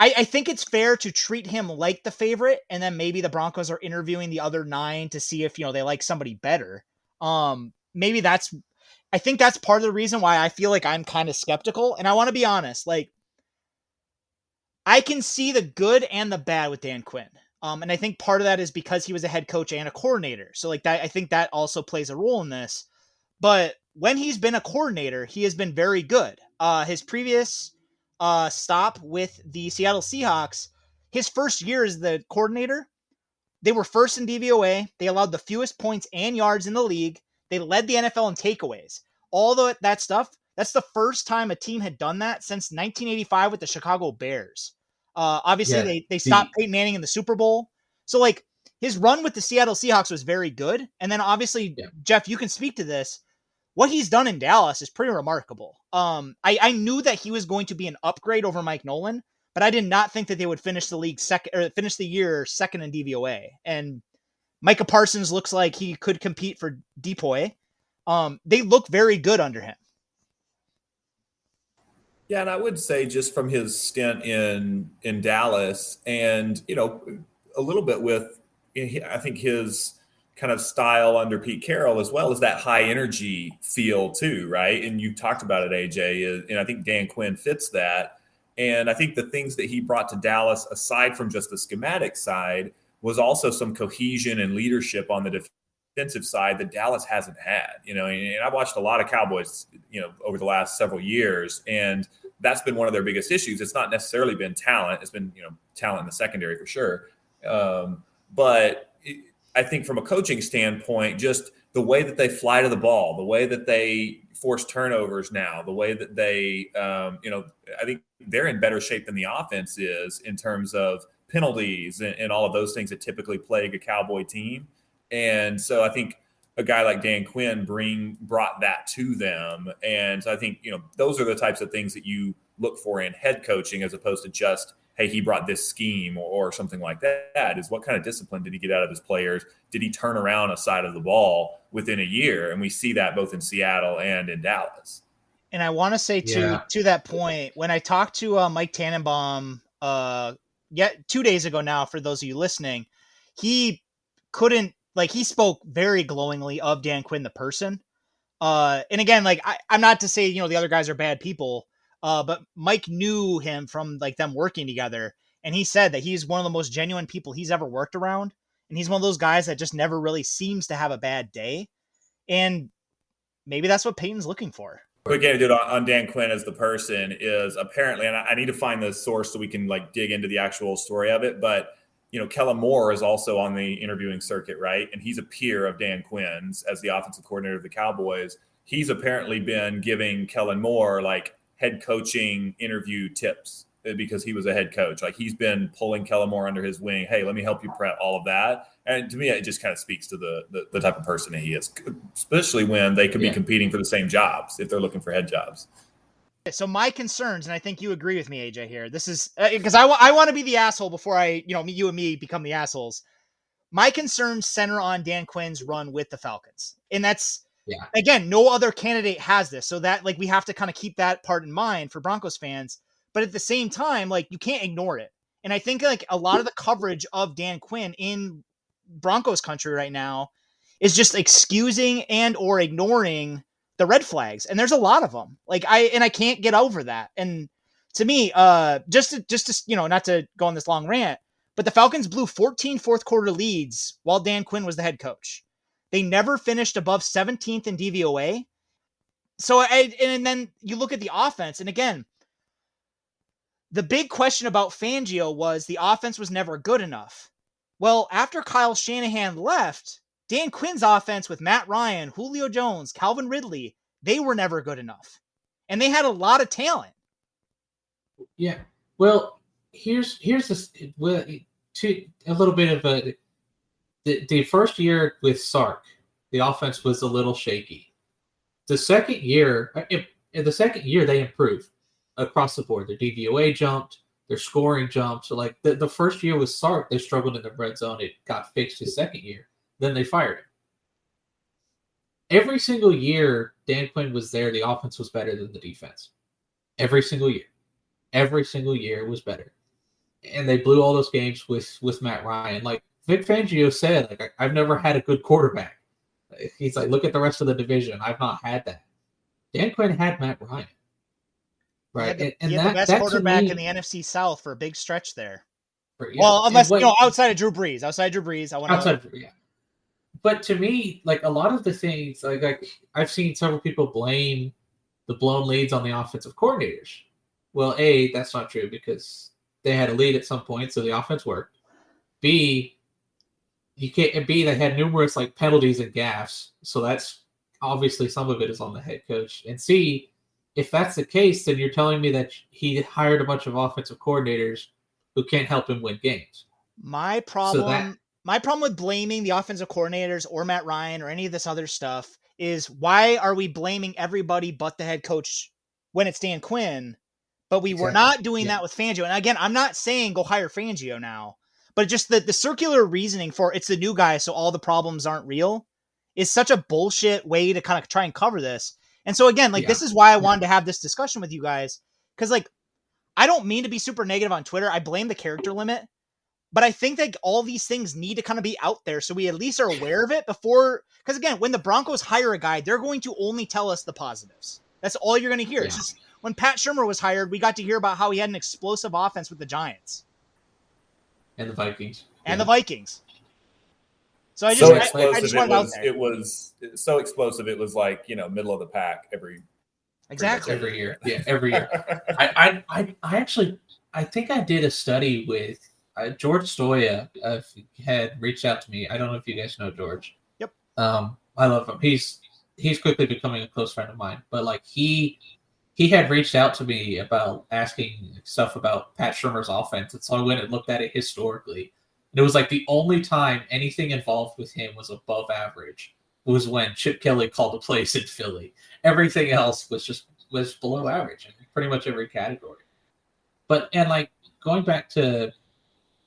Speaker 2: I, I, think it's fair to treat him like the favorite, and then maybe the Broncos are interviewing the other nine to see if you know they like somebody better. Um, maybe that's. I think that's part of the reason why I feel like I'm kind of skeptical, and I want to be honest. Like, I can see the good and the bad with Dan Quinn. Um, and I think part of that is because he was a head coach and a coordinator. So like that, I think that also plays a role in this. But when he's been a coordinator, he has been very good. Uh, his previous uh, stop with the Seattle Seahawks, his first year as the coordinator, they were first in DVOA. They allowed the fewest points and yards in the league. They led the NFL in takeaways. All the, that stuff, that's the first time a team had done that since 1985 with the Chicago Bears. Uh, obviously, yeah, they, they stopped Peyton Manning in the Super Bowl. So, like, his run with the Seattle Seahawks was very good. And then, obviously, yeah. Jeff, you can speak to this what he's done in Dallas is pretty remarkable. Um, I, I knew that he was going to be an upgrade over Mike Nolan, but I did not think that they would finish the league second or finish the year second in DVOA. And Micah Parsons looks like he could compete for DPOY. Um, they look very good under him.
Speaker 3: Yeah, and I would say just from his stint in in Dallas, and you know, a little bit with, I think his kind of style under Pete Carroll, as well as that high energy feel too, right? And you talked about it, AJ, and I think Dan Quinn fits that. And I think the things that he brought to Dallas, aside from just the schematic side, was also some cohesion and leadership on the defensive side that Dallas hasn't had. You know, and I've watched a lot of Cowboys, you know, over the last several years, and that's been one of their biggest issues. It's not necessarily been talent; it's been you know talent in the secondary for sure. Um, but I think from a coaching standpoint, just the way that they fly to the ball, the way that they force turnovers now, the way that they, um, you know, I think they're in better shape than the offense is in terms of penalties and, and all of those things that typically plague a Cowboy team. And so I think a guy like Dan Quinn bring brought that to them. And so I think, you know, those are the types of things that you look for in head coaching as opposed to just hey, he brought this scheme or, or, something like that is what kind of discipline did he get out of his players? Did he turn around a side of the ball within a year? And we see that both in Seattle and in Dallas.
Speaker 2: And I want to say to yeah. to that point, when I talked to uh, Mike Tannenbaum, uh, yet two days ago now, for those of you listening, he couldn't like he spoke very glowingly of Dan Quinn the person. Uh, and again, like I, I'm not to say you know the other guys are bad people, uh, but Mike knew him from like them working together, and he said that he's one of the most genuine people he's ever worked around, and he's one of those guys that just never really seems to have a bad day, and maybe that's what Paton's looking for.
Speaker 3: Quick dude, on Dan Quinn as the person is apparently, and I need to find the source so we can like dig into the actual story of it, but you know, Kellen Moore is also on the interviewing circuit, right? And he's a peer of Dan Quinn's as the offensive coordinator of the Cowboys. He's apparently been giving Kellen Moore like head coaching interview tips uh, because he was a head coach. Like he's been pulling Kellen Moore under his wing. Hey, let me help you prep all of that. And to me, it just kind of speaks to the the, the type of person that he is, especially when they could be competing for the same jobs if they're looking for head jobs.
Speaker 2: So my concerns, and I think you agree with me, AJ. Here, this is because uh, I, w- I want to be the asshole before I, you know, you and me become the assholes. My concerns center on Dan Quinn's run with the Falcons, and that's yeah. Again, no other candidate has this. So that like we have to kind of keep that part in mind for Broncos fans. But at the same time, like you can't ignore it. And I think like a lot of the coverage of Dan Quinn in Broncos country right now is just excusing and or ignoring the red flags. And there's a lot of them. Like I and I can't get over that. And to me, uh just to just to you know, not to go on this long rant, but the Falcons blew 14 fourth quarter leads while Dan Quinn was the head coach. They never finished above 17th in DVOA. So, I, and then you look at the offense, and again, the big question about Fangio was the offense was never good enough. Well, after Kyle Shanahan left, Dan Quinn's offense with Matt Ryan, Julio Jones, Calvin Ridley, they were never good enough. And they had a lot of talent.
Speaker 4: Yeah. Well, here's here's to a little bit of a the, the first year with Sark, the offense was a little shaky. The second year, uh, in the second year, they improved across the board. Their DVOA jumped, their scoring jumped. So, like the, the first year with Sark, they struggled in the red zone. It got fixed the second year. Then they fired him. Every single year Dan Quinn was there, the offense was better than the defense. Every single year. Every single year was better. And they blew all those games with with Matt Ryan. Like Vic Fangio said, like I've never had a good quarterback. He's like, look at the rest of the division. I've not had that. Dan Quinn had Matt Ryan,
Speaker 2: right? The, and, and that, the best quarterback me, in the NFC South for a big stretch there. For, yeah. Well, unless what, you know, outside of Drew Brees, outside of Drew Brees, I want
Speaker 4: outside, to... of, yeah. But to me, like a lot of the things, like, like I've seen several people blame the blown leads on the offensive coordinators. Well, a that's not true because they had a lead at some point, so the offense worked. B you can't and B they had numerous like penalties and gaffes, so that's obviously some of it is on the head coach. And C, if that's the case, then you're telling me that he hired a bunch of offensive coordinators who can't help him win games.
Speaker 2: My problem, so that, my problem with blaming the offensive coordinators or Matt Ryan or any of this other stuff is why are we blaming everybody but the head coach when it's Dan Quinn? But we exactly. were not doing yeah. that with Fangio. And again, I'm not saying go hire Fangio now. But just the, the circular reasoning for it's the new guy, so all the problems aren't real is such a bullshit way to kind of try and cover this. And so again, like yeah. this is why I wanted to have this discussion with you guys. Cause like I don't mean to be super negative on Twitter. I blame the character limit. But I think that all these things need to kind of be out there so we at least are aware of it before because again, when the Broncos hire a guy, they're going to only tell us the positives. That's all you're gonna hear. Yeah. It's just when Pat Shurmur was hired, we got to hear about how he had an explosive offense with the Giants
Speaker 4: and the Vikings
Speaker 2: and yeah. the Vikings. So I just,
Speaker 3: so
Speaker 2: I, I, just
Speaker 3: it was, it was so explosive. It was like you know middle of the pack every
Speaker 2: exactly
Speaker 4: every year. Yeah, every year. I, I I actually I think I did a study with uh, George Stoia. Uh, had reached out to me. I don't know if you guys know George.
Speaker 2: Yep.
Speaker 4: Um, I love him. He's he's quickly becoming a close friend of mine. But like he he had reached out to me about asking stuff about Pat Shurmur's offense, and so I went and looked at it historically. And it was like the only time anything involved with him was above average was when Chip Kelly called the plays in Philly. Everything else was just was below average in pretty much every category. But and like going back to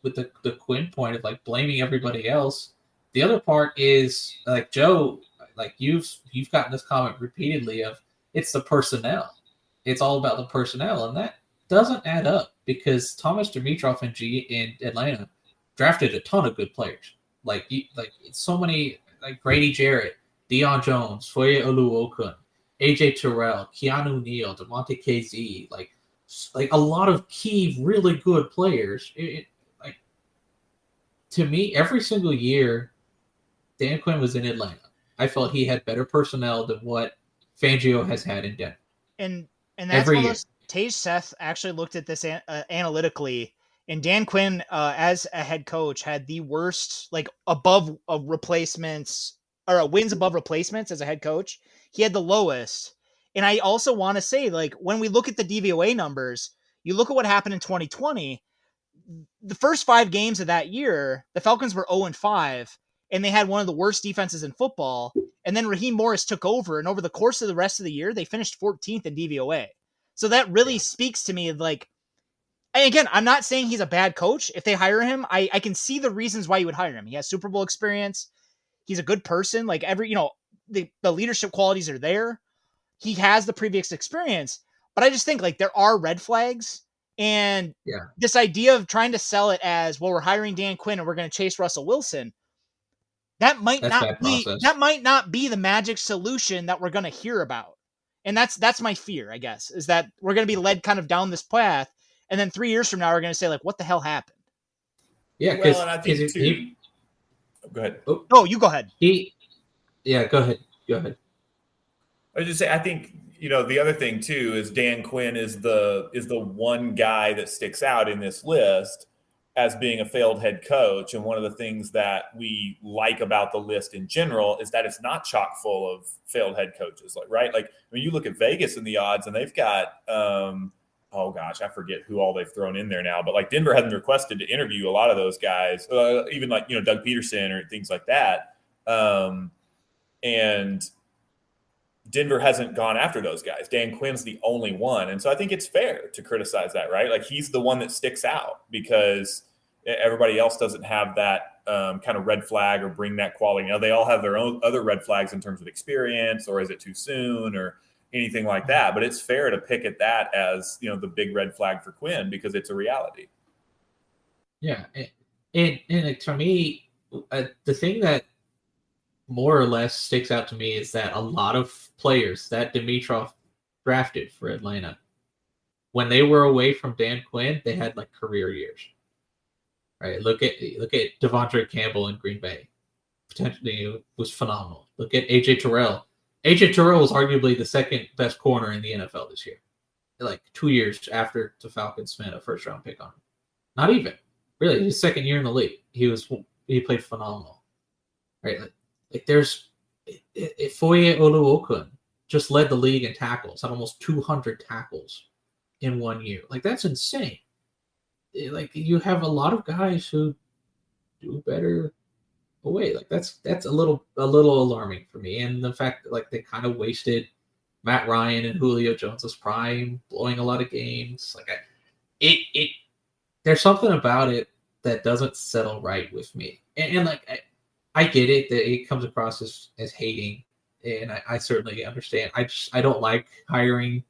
Speaker 4: with the, the Quinn point of like blaming everybody else, the other part is like Joe, like you've you've gotten this comment repeatedly of it's the personnel it's all about the personnel, and that doesn't add up because Thomas Dimitroff and G in Atlanta drafted a ton of good players. Like like so many like Grady Jarrett, Deion Jones, Foye Oluokun, AJ Terrell, Keanu Neal, Damontae Kazee, like like a lot of key, really good players. It, it, like to me, every single year, Dan Quinn was in Atlanta. I felt he had better personnel than what Fangio has had in Denver.
Speaker 2: And and that's Every almost, Tage Seth actually looked at this an, uh, analytically, and Dan Quinn, uh, as a head coach, had the worst, like above uh, replacements or uh, wins above replacements as a head coach. He had the lowest. And I also want to say, like, when we look at the DVOA numbers, you look at what happened in 2020. The first five games of that year, the Falcons were 0 and 5, and they had one of the worst defenses in football. And then Raheem Morris took over, and over the course of the rest of the year, they finished 14th in DVOA. So that really yeah. speaks to me of like, and again, I'm not saying he's a bad coach. If they hire him, I, I can see the reasons why you would hire him. He has Super Bowl experience. He's a good person. Like every, you know, the, the leadership qualities are there. He has the previous experience. But I just think like there are red flags. And
Speaker 4: yeah.
Speaker 2: this idea of trying to sell it as, well, we're hiring Dan Quinn and we're going to chase Russell Wilson that might that's not be process. that might not be the magic solution that we're going to hear about. And that's that's my fear, I guess, is that we're going to be led kind of down this path and then 3 years from now we're going to say like what the hell happened?
Speaker 4: Yeah, cuz well, too, he, oh,
Speaker 3: go ahead.
Speaker 2: Oh, oh, you go ahead.
Speaker 4: He Yeah, go ahead. Go ahead.
Speaker 3: I was just say I think you know the other thing too is Dan Quinn is the is the one guy that sticks out in this list as being a failed head coach. And one of the things that we like about the list in general is that it's not chock full of failed head coaches. Like, right? Like when you look at Vegas and the odds, and they've got, um, oh gosh, I forget who all they've thrown in there now, but like Denver hasn't requested to interview a lot of those guys, uh, even like, you know, Doug Pederson or things like that. Um, and Denver hasn't gone after those guys. Dan Quinn's the only one. And so I think it's fair to criticize that, right? Like he's the one that sticks out because everybody else doesn't have that um, kind of red flag or bring that quality. Now they all have their own other red flags in terms of experience or is it too soon or anything like that. But it's fair to pick at that as, you know, the big red flag for Quinn because it's a reality.
Speaker 4: Yeah. And, and, to me, uh, the thing that more or less sticks out to me is that a lot of players that Dimitroff drafted for Atlanta, when they were away from Dan Quinn, they had like career years. Right? Look at look at De'Vondre Campbell in Green Bay. Potentially was phenomenal. Look at AJ Terrell. AJ Terrell was arguably the second best corner in the NFL this year. Like two years after the Falcons spent a first round pick on him. Not even. Really, his second year in the league. He was he played phenomenal. Right? Like, like there's if Foye Oluokun just led the league in tackles, had almost 200 tackles in one year. Like that's insane. Eh, like you have a lot of guys who do better away. Like that's that's a little a little alarming for me. And the fact that like they kind of wasted Matt Ryan and Julio Jones's prime, blowing a lot of games. Like I, it it there's something about it that doesn't settle right with me. And, and like I, I get it that it comes across as, as hating, and I, I certainly understand. I just I don't like hiring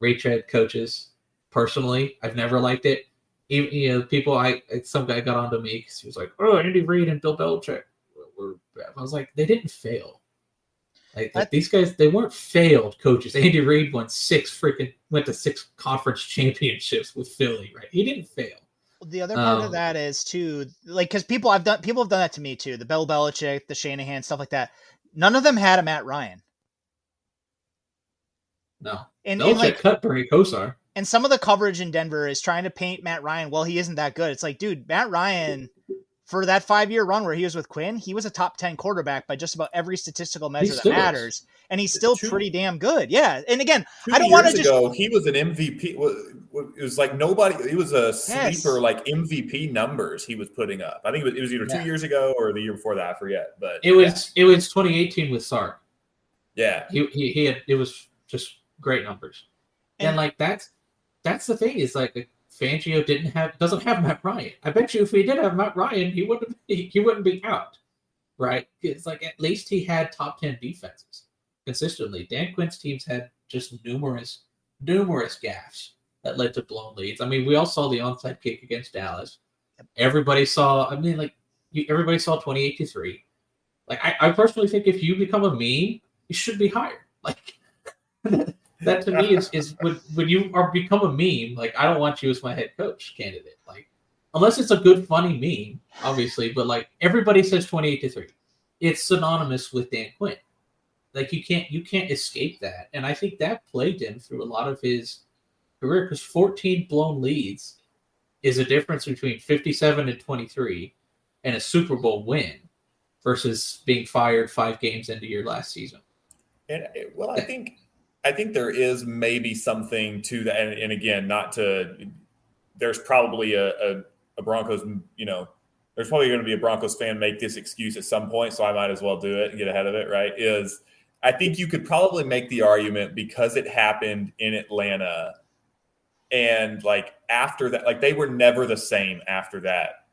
Speaker 4: retread coaches personally. I've never liked it. Even you know, people I some guy got onto me because he was like, "Oh, Andy Reid and Bill Belichick were." I was like, they didn't fail. Like, like these guys, they weren't failed coaches. Andy Reid won six freaking went to six conference championships with Philly, right? He didn't fail.
Speaker 2: The other part um, of that is too, like, because people I've done, people have done that to me too. The Bill Belichick, the Shanahan, stuff like that. None of them had a Matt Ryan.
Speaker 4: No, and, and like cut Bernie Kosar.
Speaker 2: And some of the coverage in Denver is trying to paint Matt Ryan. Well, he isn't that good. It's like, dude, Matt Ryan for that five year run where he was with Quinn, he was a top 10 quarterback by just about every statistical measure that matters. Is. And he's still two, pretty damn good. Yeah. And again, I don't want to just. Ago,
Speaker 3: he was an MVP. It was like nobody, he was a sleeper, yes. like MVP numbers he was putting up. I think it was, it was either two yeah. years ago or the year before that. I forget. But
Speaker 4: it was, yeah. it was 2018 with Sark.
Speaker 3: Yeah.
Speaker 4: He, he, he had, it was just great numbers. And, and like that's, that's the thing is like Fangio didn't have doesn't have Matt Ryan. I bet you if he did have Matt Ryan, he wouldn't he, he wouldn't be out, right? It's like at least he had top ten defenses consistently. Dan Quinn's teams had just numerous numerous gaffes that led to blown leads. I mean, we all saw the onside kick against Dallas. Everybody saw. I mean, like everybody saw twenty eight to three. Like I, I personally think if you become a meme, you should be hired. Like that to me is is when, when you are become a meme. Like I don't want you as my head coach candidate. Like unless it's a good funny meme, obviously. But like everybody says twenty eight to three, it's synonymous with Dan Quinn. Like you can't you can't escape that, and I think that plagued him through a lot of his career because fourteen blown leads is a difference between fifty seven and twenty three, and a Super Bowl win versus being fired five games into your last season.
Speaker 3: And well, I think I think there is maybe something to that. And, and again, not to, there's probably a, a, a, Broncos, you know, there's probably going to be a Broncos fan make this excuse at some point. So I might as well do it and get ahead of it, right? Is I think you could probably make the argument because it happened in Atlanta. And like after that, like they were never the same after that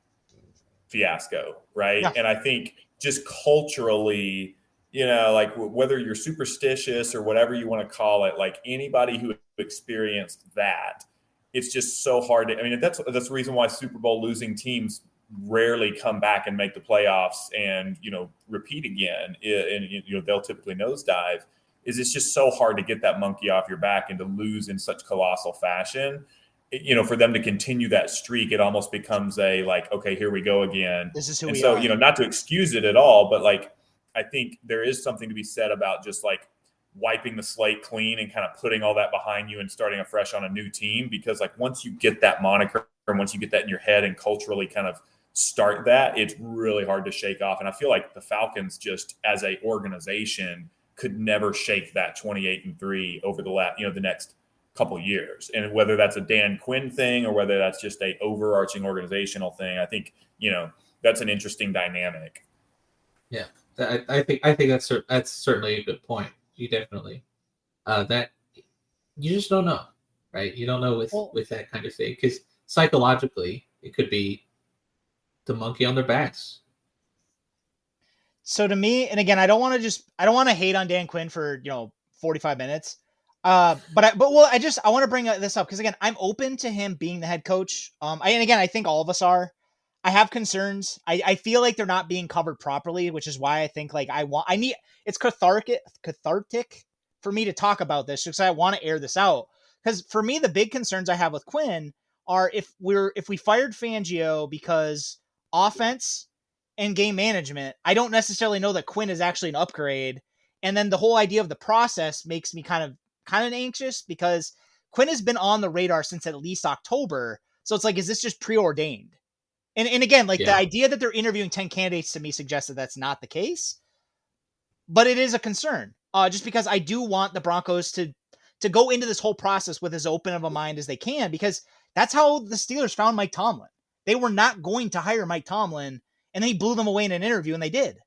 Speaker 3: fiasco, right? Yeah. And I think just culturally, you know, like whether you're superstitious or whatever you want to call it, like anybody who experienced that, it's just so hard to. I mean, that's that's the reason why Super Bowl losing teams rarely come back and make the playoffs and you know repeat again, and you know they'll typically nosedive. Is it's just so hard to get that monkey off your back and to lose in such colossal fashion. you know, for them to continue that streak, it almost becomes a like, okay, here we go again.
Speaker 2: This is who
Speaker 3: and
Speaker 2: we
Speaker 3: so,
Speaker 2: are.
Speaker 3: you know, not to excuse it at all, but like I think there is something to be said about just like wiping the slate clean and kind of putting all that behind you and starting afresh on a new team because like once you get that moniker and once you get that in your head and culturally kind of start that it's really hard to shake off. And i feel like the falcons just as a organization could never shake that 28 and 3 over the last you know the next couple years. And whether that's a dan quinn thing or whether that's just a overarching organizational thing i think you know that's an interesting dynamic.
Speaker 4: Yeah I, I think I think that's that's certainly a good point. You definitely uh, that you just don't know, right? You don't know with well, with that kind of thing because psychologically it could be the monkey on their backs.
Speaker 2: So to me, and again, I don't want to just I don't want to hate on Dan Quinn for you know 45 minutes. Uh, but I, but well, I just I want to bring this up because again, I'm open to him being the head coach. Um, I, and again, I think all of us are. I have concerns. I, I feel like they're not being covered properly, which is why I think like I want I need it's cathartic cathartic for me to talk about this because I want to air this out. Because for me, the big concerns I have with Quinn are if we're if we fired Fangio because offense and game management, I don't necessarily know that Quinn is actually an upgrade. And then the whole idea of the process makes me kind of kind of anxious because Quinn has been on the radar since at least October. So it's like, is this just preordained? And and again, like yeah. the idea that they're interviewing 10 candidates to me suggests that that's not the case. But it is a concern. Uh, just because I do want the Broncos to to go into this whole process with as open of a mind as they can, because that's how the Steelers found Mike Tomlin. They were not going to hire Mike Tomlin, and they blew them away in an interview, and they did.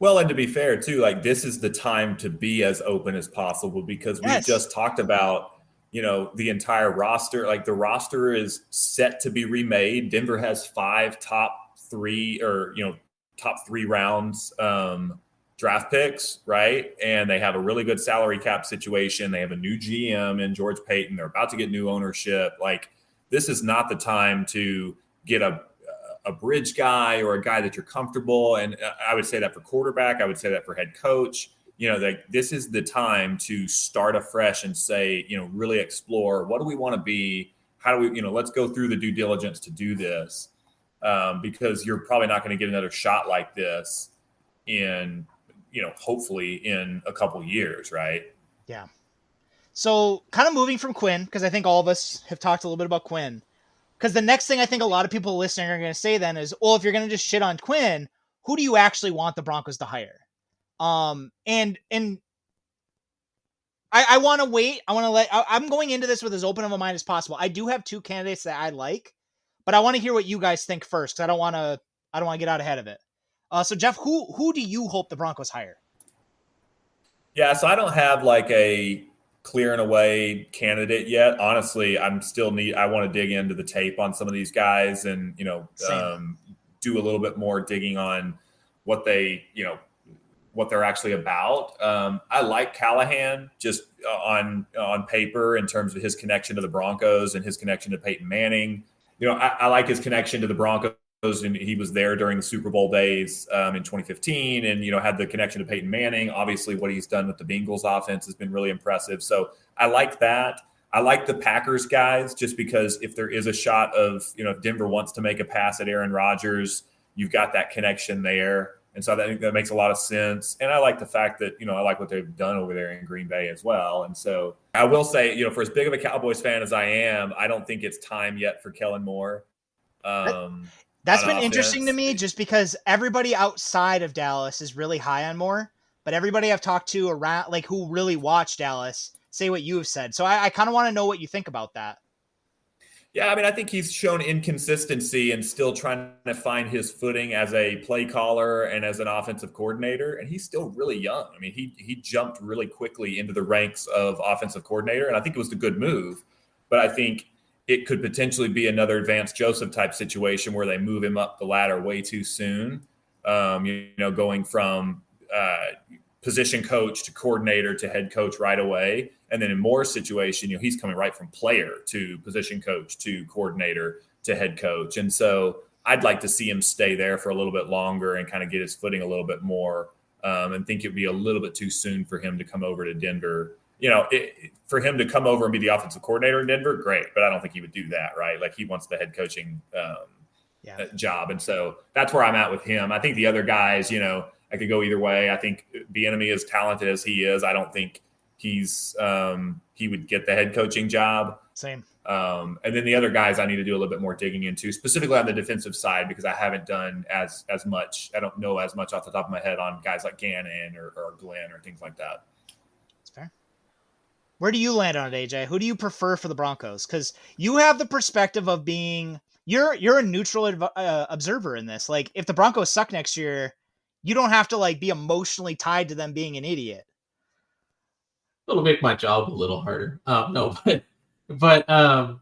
Speaker 3: Well, and to be fair, too, like this is the time to be as open as possible because yes. we just talked about you know the entire roster like the roster is set to be remade denver has five top three or you know top three rounds um draft picks right and they have a really good salary cap situation they have a new gm in george paton they're about to get new ownership like this is not the time to get a a bridge guy or a guy that you're comfortable. And uh, I would say that for quarterback. I would say that for head coach. You know, like this is the time to start afresh and say, you know, really explore what do we want to be? How do we, you know, let's go through the due diligence to do this um, because you're probably not going to get another shot like this in, you know, hopefully in a couple years, right?
Speaker 2: Yeah. So, kind of moving from Quinn, because I think all of us have talked a little bit about Quinn. Because the next thing I think a lot of people listening are going to say then is, well, if you're going to just shit on Quinn, who do you actually want the Broncos to hire? Um, and and I, I want to wait. I want to let. I, I'm going into this with as open of a mind as possible. I do have two candidates that I like, but I want to hear what you guys think first because I don't want to. I don't want to get out ahead of it. Uh, so Jeff, who who do you hope the Broncos hire?
Speaker 3: Yeah, so I don't have like a clear and away candidate yet. Honestly, I'm still need. I want to dig into the tape on some of these guys and you know um, do a little bit more digging on what they you know what they're actually about. Um, I like Callahan just uh, on on paper in terms of his connection to the Broncos and his connection to Peyton Manning. You know, I, I like his connection to the Broncos and he was there during the Super Bowl days um, in 2015, and you know had the connection to Peyton Manning. Obviously, what he's done with the Bengals offense has been really impressive. So I like that. I like the Packers guys just because if there is a shot of you know if Denver wants to make a pass at Aaron Rodgers, you've got that connection there, and so I think that makes a lot of sense. And I like the fact that you know I like what they've done over there in Green Bay as well. And so I will say, you know, for as big of a Cowboys fan as I am, I don't think it's time yet for Kellen Moore. Um,
Speaker 2: that's been offense. interesting to me just because everybody outside of Dallas is really high on Moore, but everybody I've talked to around, like who really watch Dallas, say what you have said. So I, I kind of want to know what you think about that.
Speaker 3: Yeah, I mean, I think he's shown inconsistency and still trying to find his footing as a play caller and as an offensive coordinator. And he's still really young. I mean, he he jumped really quickly into the ranks of offensive coordinator, and I think it was a good move. But I think it could potentially be another Vance Joseph type situation where they move him up the ladder way too soon. Um, you, know, going from uh, position coach to coordinator to head coach right away. And then in Moore's situation, you know, he's coming right from player to position coach to coordinator to head coach. And so I'd like to see him stay there for a little bit longer and kind of get his footing a little bit more. Um, and think it'd be a little bit too soon for him to come over to Denver you know, it, for him to come over and be the offensive coordinator in Denver, great. But I don't think he would do that, right? Like he wants the head coaching um, yeah. Uh, job, and so that's where I'm at with him. I think the other guys, you know, I could go either way. I think Bieniemy as talented as he is, I don't think he's um, he would get the head coaching job.
Speaker 2: Same.
Speaker 3: Um, and then the other guys I need to do a little bit more digging into, specifically on the defensive side, because I haven't done as as much. I don't know as much off the top of my head on guys like Gannon or, or Glenn or things like that. That's fair.
Speaker 2: Where do you land on it, AJ? Who do you prefer for the Broncos? Because you have the perspective of being you're you're a neutral uh, observer in this. Like, if the Broncos suck next year, you don't have to like be emotionally tied to them being an idiot.
Speaker 4: It'll make my job a little harder. Um, no, but but um,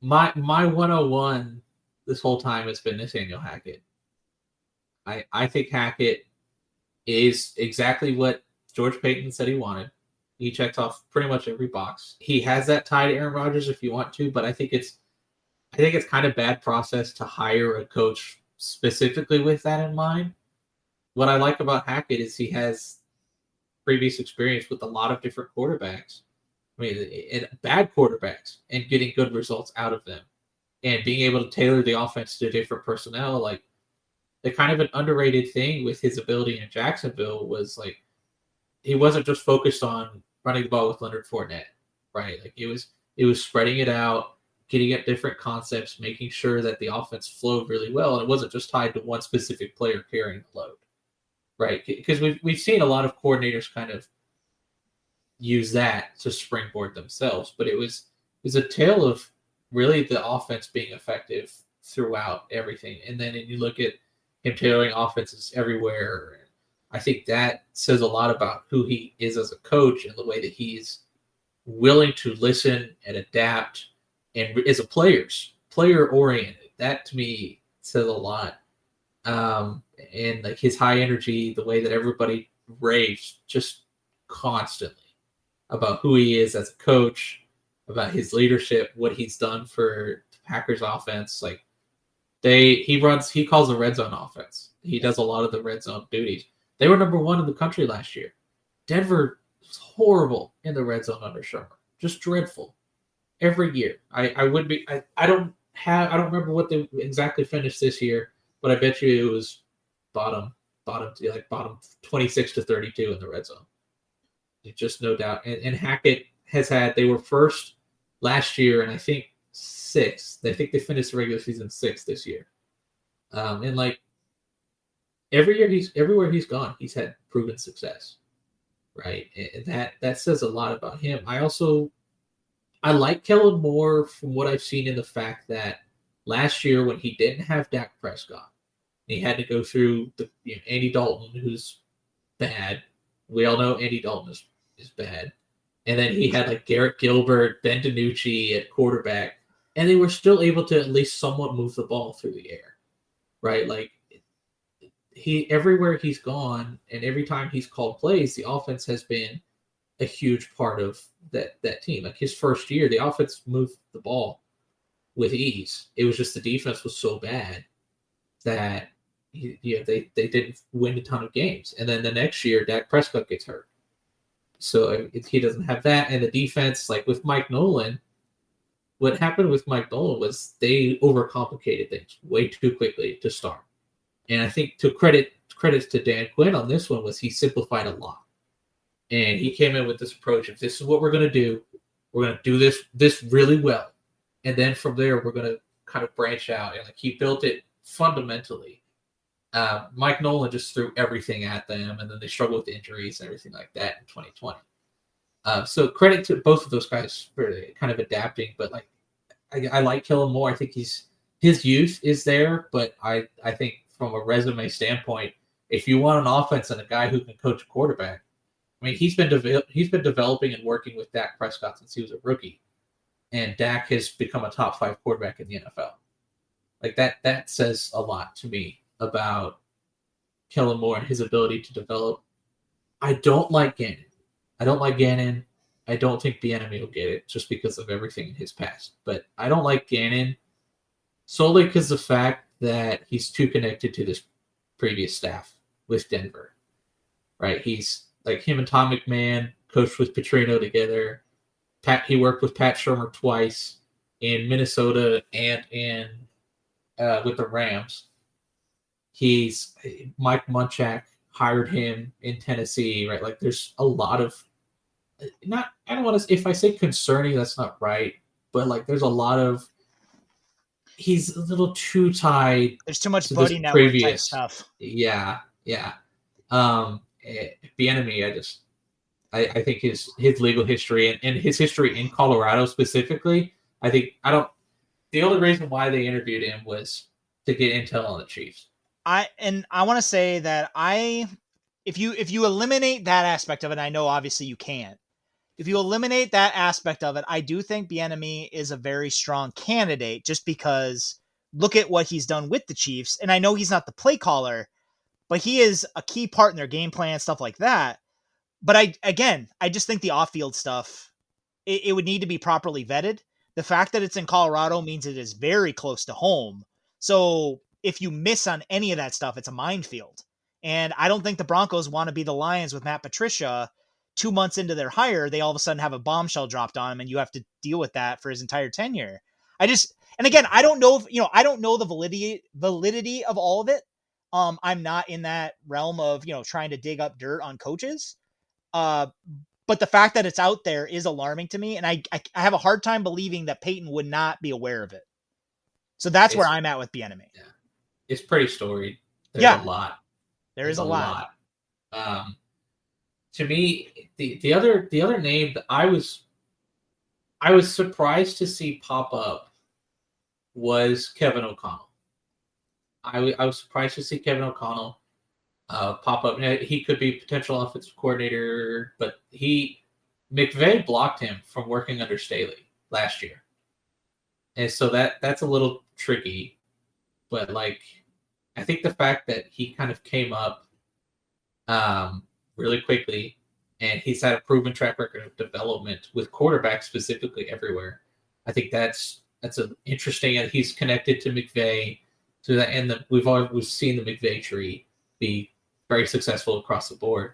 Speaker 4: my my 101 this whole time has been Nathaniel Hackett. I I think Hackett is exactly what George Paton said he wanted. He checked off pretty much every box. He has that tie to Aaron Rodgers if you want to, but I think it's I think it's kind of bad process to hire a coach specifically with that in mind. What I like about Hackett is he has previous experience with a lot of different quarterbacks. I mean, and bad quarterbacks and getting good results out of them and being able to tailor the offense to different personnel. Like the kind of an underrated thing with his ability in Jacksonville was like he wasn't just focused on running the ball with Leonard Fournette, right? Like it was it was spreading it out, getting at different concepts, making sure that the offense flowed really well, and it wasn't just tied to one specific player carrying the load, right? Because we've we've seen a lot of coordinators kind of use that to springboard themselves, but it was it was a tale of really the offense being effective throughout everything, and then and you look at him tailoring offenses everywhere I think that says a lot about who he is as a coach and the way that he's willing to listen and adapt and as a player's player oriented. That to me says a lot. Um, and like his high energy, the way that everybody raves just constantly about who he is as a coach, about his leadership, what he's done for the Packers offense. Like They he runs he calls the red zone offense. He does a lot of the red zone duties. They were number one in the country last year. Denver was horrible in the red zone under Shurmur, just dreadful every year. I I would be I, I don't have I don't remember what they exactly finished this year, but I bet you it was bottom bottom like bottom twenty six to thirty two in the red zone. Just no doubt. And, and Hackett has had they were first last year, and I think sixth. I think they finished the regular season sixth this year. Um, and like every year he's everywhere he's gone, he's had proven success. Right. And that that says a lot about him. I also I like Kellen Moore from what I've seen in the fact that last year when he didn't have Dak Prescott, he had to go through the you know, Andy Dalton, who's bad. We all know Andy Dalton is, is bad. And then he had like Garrett Gilbert, Ben DiNucci at quarterback, and they were still able to at least somewhat move the ball through the air, right? Like he everywhere he's gone, and every time he's called plays, the offense has been a huge part of that that team. Like his first year, the offense moved the ball with ease. It was just the defense was so bad that you know, they they didn't win a ton of games. And then the next year, Dak Prescott gets hurt, so he doesn't have that. And the defense, like with Mike Nolan, what happened with Mike Nolan was they overcomplicated things way too quickly to start. And I think to credit credits to Dan Quinn on this one was he simplified a lot. And he came in with this approach of this is what we're going to do. We're going to do this this really well, and then from there we're going to kind of branch out. And like he built it fundamentally uh, Mike Nolan just threw everything at them, and then they struggled with injuries and everything like that in 2020. Uh, so credit to both of those guys for kind of adapting. But like, I, I like Kellen more I think he's his youth is there, but I I think from a resume standpoint, if you want an offense and a guy who can coach a quarterback, I mean he's been de- he's been developing and working with Dak Prescott since he was a rookie, and Dak has become a top five quarterback in the NFL. Like that that says a lot to me about Kellen Moore and his ability to develop. I don't like Gannon. I don't like Gannon. I don't think Bieniemy will get it just because of everything in his past. But I don't like Gannon solely because the fact that he's too connected to this previous staff with Denver. Right? He's like him and Tom McMahon coached with Petrino together. Pat he worked with Pat Shurmur twice in Minnesota and in uh, with the Rams. He's Mike Munchak hired him in Tennessee, right? Like there's a lot of not I don't want to if I say concerning, that's not right, but like there's a lot of he's a little too tied.
Speaker 2: There's too much to buddy network previous stuff.
Speaker 4: Yeah, yeah. Um eh, Bieniemy, I just I, I think his his legal history and, and his history in Colorado specifically, I think I don't the only reason why they interviewed him was to get intel on the Chiefs.
Speaker 2: I and I want to say that I if you if you eliminate that aspect of it, I know obviously you can't. If you eliminate that aspect of it, I do think Bieniemy is a very strong candidate just because look at what he's done with the Chiefs and I know he's not the play caller, but he is a key part in their game plan stuff like that. But I again, I just think the off-field stuff it, it would need to be properly vetted. The fact that it's in Colorado means it is very close to home. So if you miss on any of that stuff, it's a minefield. And I don't think the Broncos want to be the Lions with Matt Patricia. Two months into their hire, they all of a sudden have a bombshell dropped on him, and you have to deal with that for his entire tenure. I just, and again, I don't know if you know, I don't know the validity validity of all of it. Um, I'm not in that realm of you know trying to dig up dirt on coaches. Uh, but the fact that it's out there is alarming to me, and I I, I have a hard time believing that Paton would not be aware of it. So that's it's, where I'm at with Bieniemy.
Speaker 4: Yeah it's pretty storied. There's
Speaker 2: yeah.
Speaker 4: a lot.
Speaker 2: There is a, a lot.
Speaker 4: lot. Um, to me, the the other the other name that I was I was surprised to see pop up was Kevin O'Connell. I, I was surprised to see Kevin O'Connell uh, pop up. He could be potential offensive coordinator, but he McVay blocked him from working under Staley last year, and so that that's a little tricky but like I think the fact that he kind of came up um, really quickly and he's had a proven track record of development with quarterbacks specifically everywhere. I think that's that's an interesting and he's connected to McVay. So that and the, we've always we've seen the McVay tree be very successful across the board.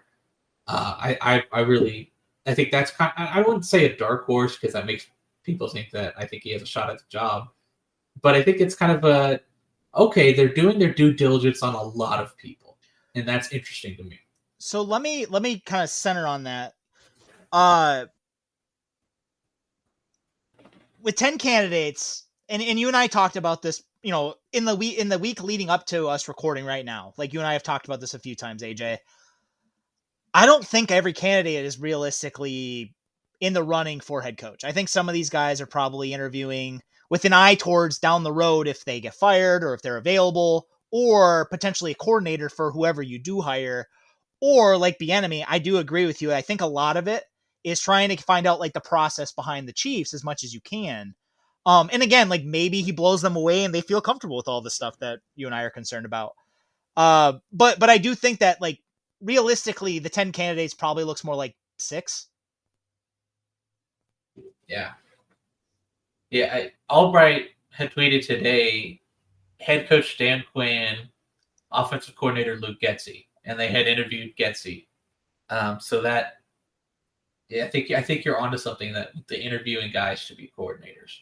Speaker 4: Uh, I, I I really I think that's kind. I wouldn't say a dark horse because that makes people think that I think he has a shot at the job. But I think it's kind of a okay. They're doing their due diligence on a lot of people, and that's interesting to me.
Speaker 2: So let me let me kind of center on that. Uh, with ten candidates, and and you and I talked about this. You know, in the week in the week leading up to us recording right now, like you and I have talked about this a few times, AJ. I don't think every candidate is realistically in the running for head coach. I think some of these guys are probably interviewing with an eye towards down the road if they get fired or if they're available, or potentially a coordinator for whoever you do hire. Or like Bieniemy I do agree with you. I think a lot of it is trying to find out like the process behind the Chiefs as much as you can. Um, and again, like maybe he blows them away and they feel comfortable with all the stuff that you and I are concerned about. Uh, but but I do think that like realistically, the 10 candidates probably looks more like six.
Speaker 4: Yeah. Yeah. I, Albright had tweeted today head coach Dan Quinn, offensive coordinator Luke Getsy, and they had interviewed Getsy. Um, so that, yeah, I think I think you're onto something that the interviewing guys should be coordinators.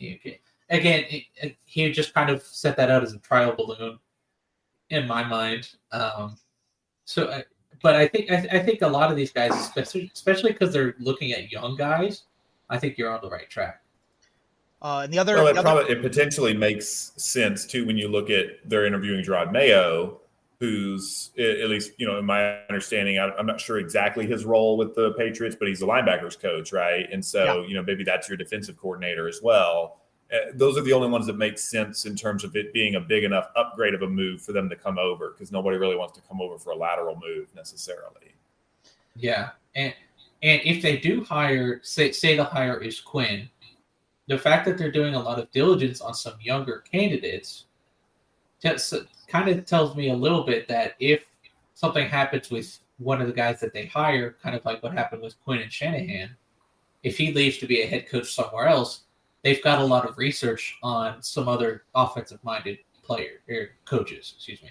Speaker 4: Okay. Again, it, it, he just kind of set that out as a trial balloon in my mind. Um, so, but I think I, I, think a lot of these guys, especially especially because they're looking at young guys, I think you're on the right track.
Speaker 2: Uh, and the other,
Speaker 3: well, it,
Speaker 2: the
Speaker 3: probably,
Speaker 2: other...
Speaker 3: it potentially makes sense too when you look at they're interviewing Jerod Mayo, who's at least you know in my understanding, I'm not sure exactly his role with the Patriots, but he's the linebackers coach, right? And so yeah. you know maybe that's your defensive coordinator as well. Uh, those are the only ones that make sense in terms of it being a big enough upgrade of a move for them to come over because nobody really wants to come over for a lateral move necessarily.
Speaker 4: Yeah, and and if they do hire, say say the hire is Quinn, the fact that they're doing a lot of diligence on some younger candidates just kind of tells me a little bit that if something happens with one of the guys that they hire, kind of like what happened with Quinn and Shanahan, if he leaves to be a head coach somewhere else they've got a lot of research on some other offensive minded player or coaches, excuse me,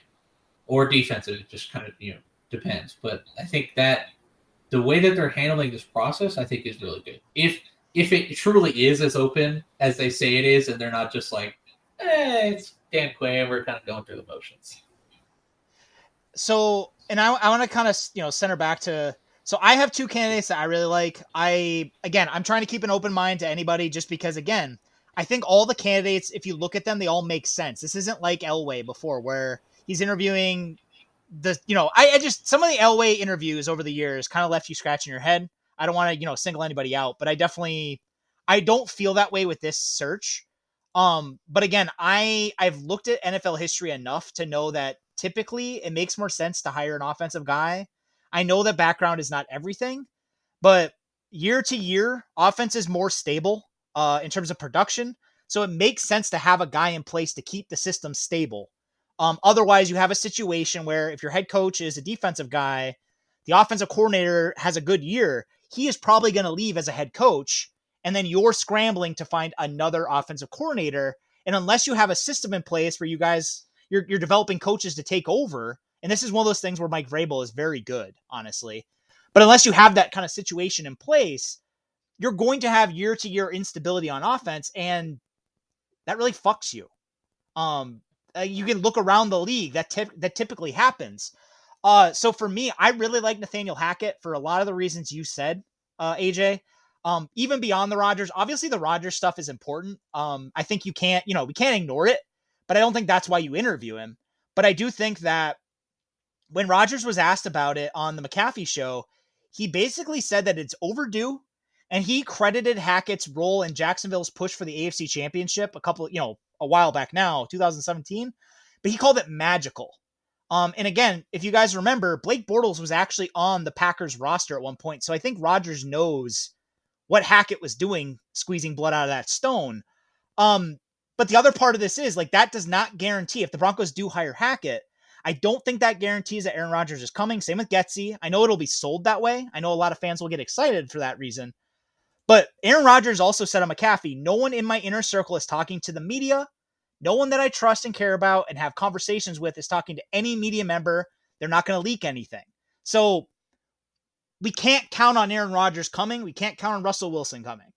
Speaker 4: or defensive. It just kind of you know depends. But I think that the way that they're handling this process, I think, is really good. If if it truly is as open as they say it is, and they're not just like, eh, it's Dan Quinn, we're kind of going through the motions.
Speaker 2: So, and I, I want to kind of you know center back to so I have two candidates that I really like. I again, I'm trying to keep an open mind to anybody just because again, I think all the candidates, if you look at them, they all make sense. This isn't like Elway before where he's interviewing the you know, I, I just some of the Elway interviews over the years kind of left you scratching your head. I don't want to, you know, single anybody out, but I definitely I don't feel that way with this search. Um, but again, I I've looked at NFL history enough to know that typically it makes more sense to hire an offensive guy I know that background is not everything, but year to year, offense is more stable uh, in terms of production. So it makes sense to have a guy in place to keep the system stable. Um, otherwise, you have a situation where if your head coach is a defensive guy, the offensive coordinator has a good year, he is probably going to leave as a head coach. And then you're scrambling to find another offensive coordinator. And unless you have a system in place where you guys, you're, you're developing coaches to take over, and this is one of those things where Mike Vrabel is very good, honestly. But unless you have that kind of situation in place, you're going to have year to year instability on offense, and that really fucks you. Um, uh, you can look around the league that that typically happens. Uh, so for me, I really like Nathaniel Hackett for a lot of the reasons you said, uh, AJ. Um, even beyond the Rodgers, obviously the Rodgers stuff is important. Um, I think you can't, you know, we can't ignore it, but I don't think that's why you interview him. But I do think that when Rodgers was asked about it on the McAfee show, he basically said that it's overdue and he credited Hackett's role in Jacksonville's push for the AFC championship a couple, you know, a while back now, 2017, but he called it magical. Um, and again, if you guys remember, Blake Bortles was actually on the Packers roster at one point. So I think Rodgers knows what Hackett was doing, squeezing blood out of that stone. Um, but the other part of this is like that does not guarantee if the Broncos do hire Hackett, I don't think that guarantees that Aaron Rodgers is coming. Same with Getsy. I know it'll be sold that way. I know a lot of fans will get excited for that reason. But Aaron Rodgers also said on McAfee, no one in my inner circle is talking to the media, no one that I trust and care about and have conversations with is talking to any media member. They're not going to leak anything. So we can't count on Aaron Rodgers coming. We can't count on Russell Wilson coming.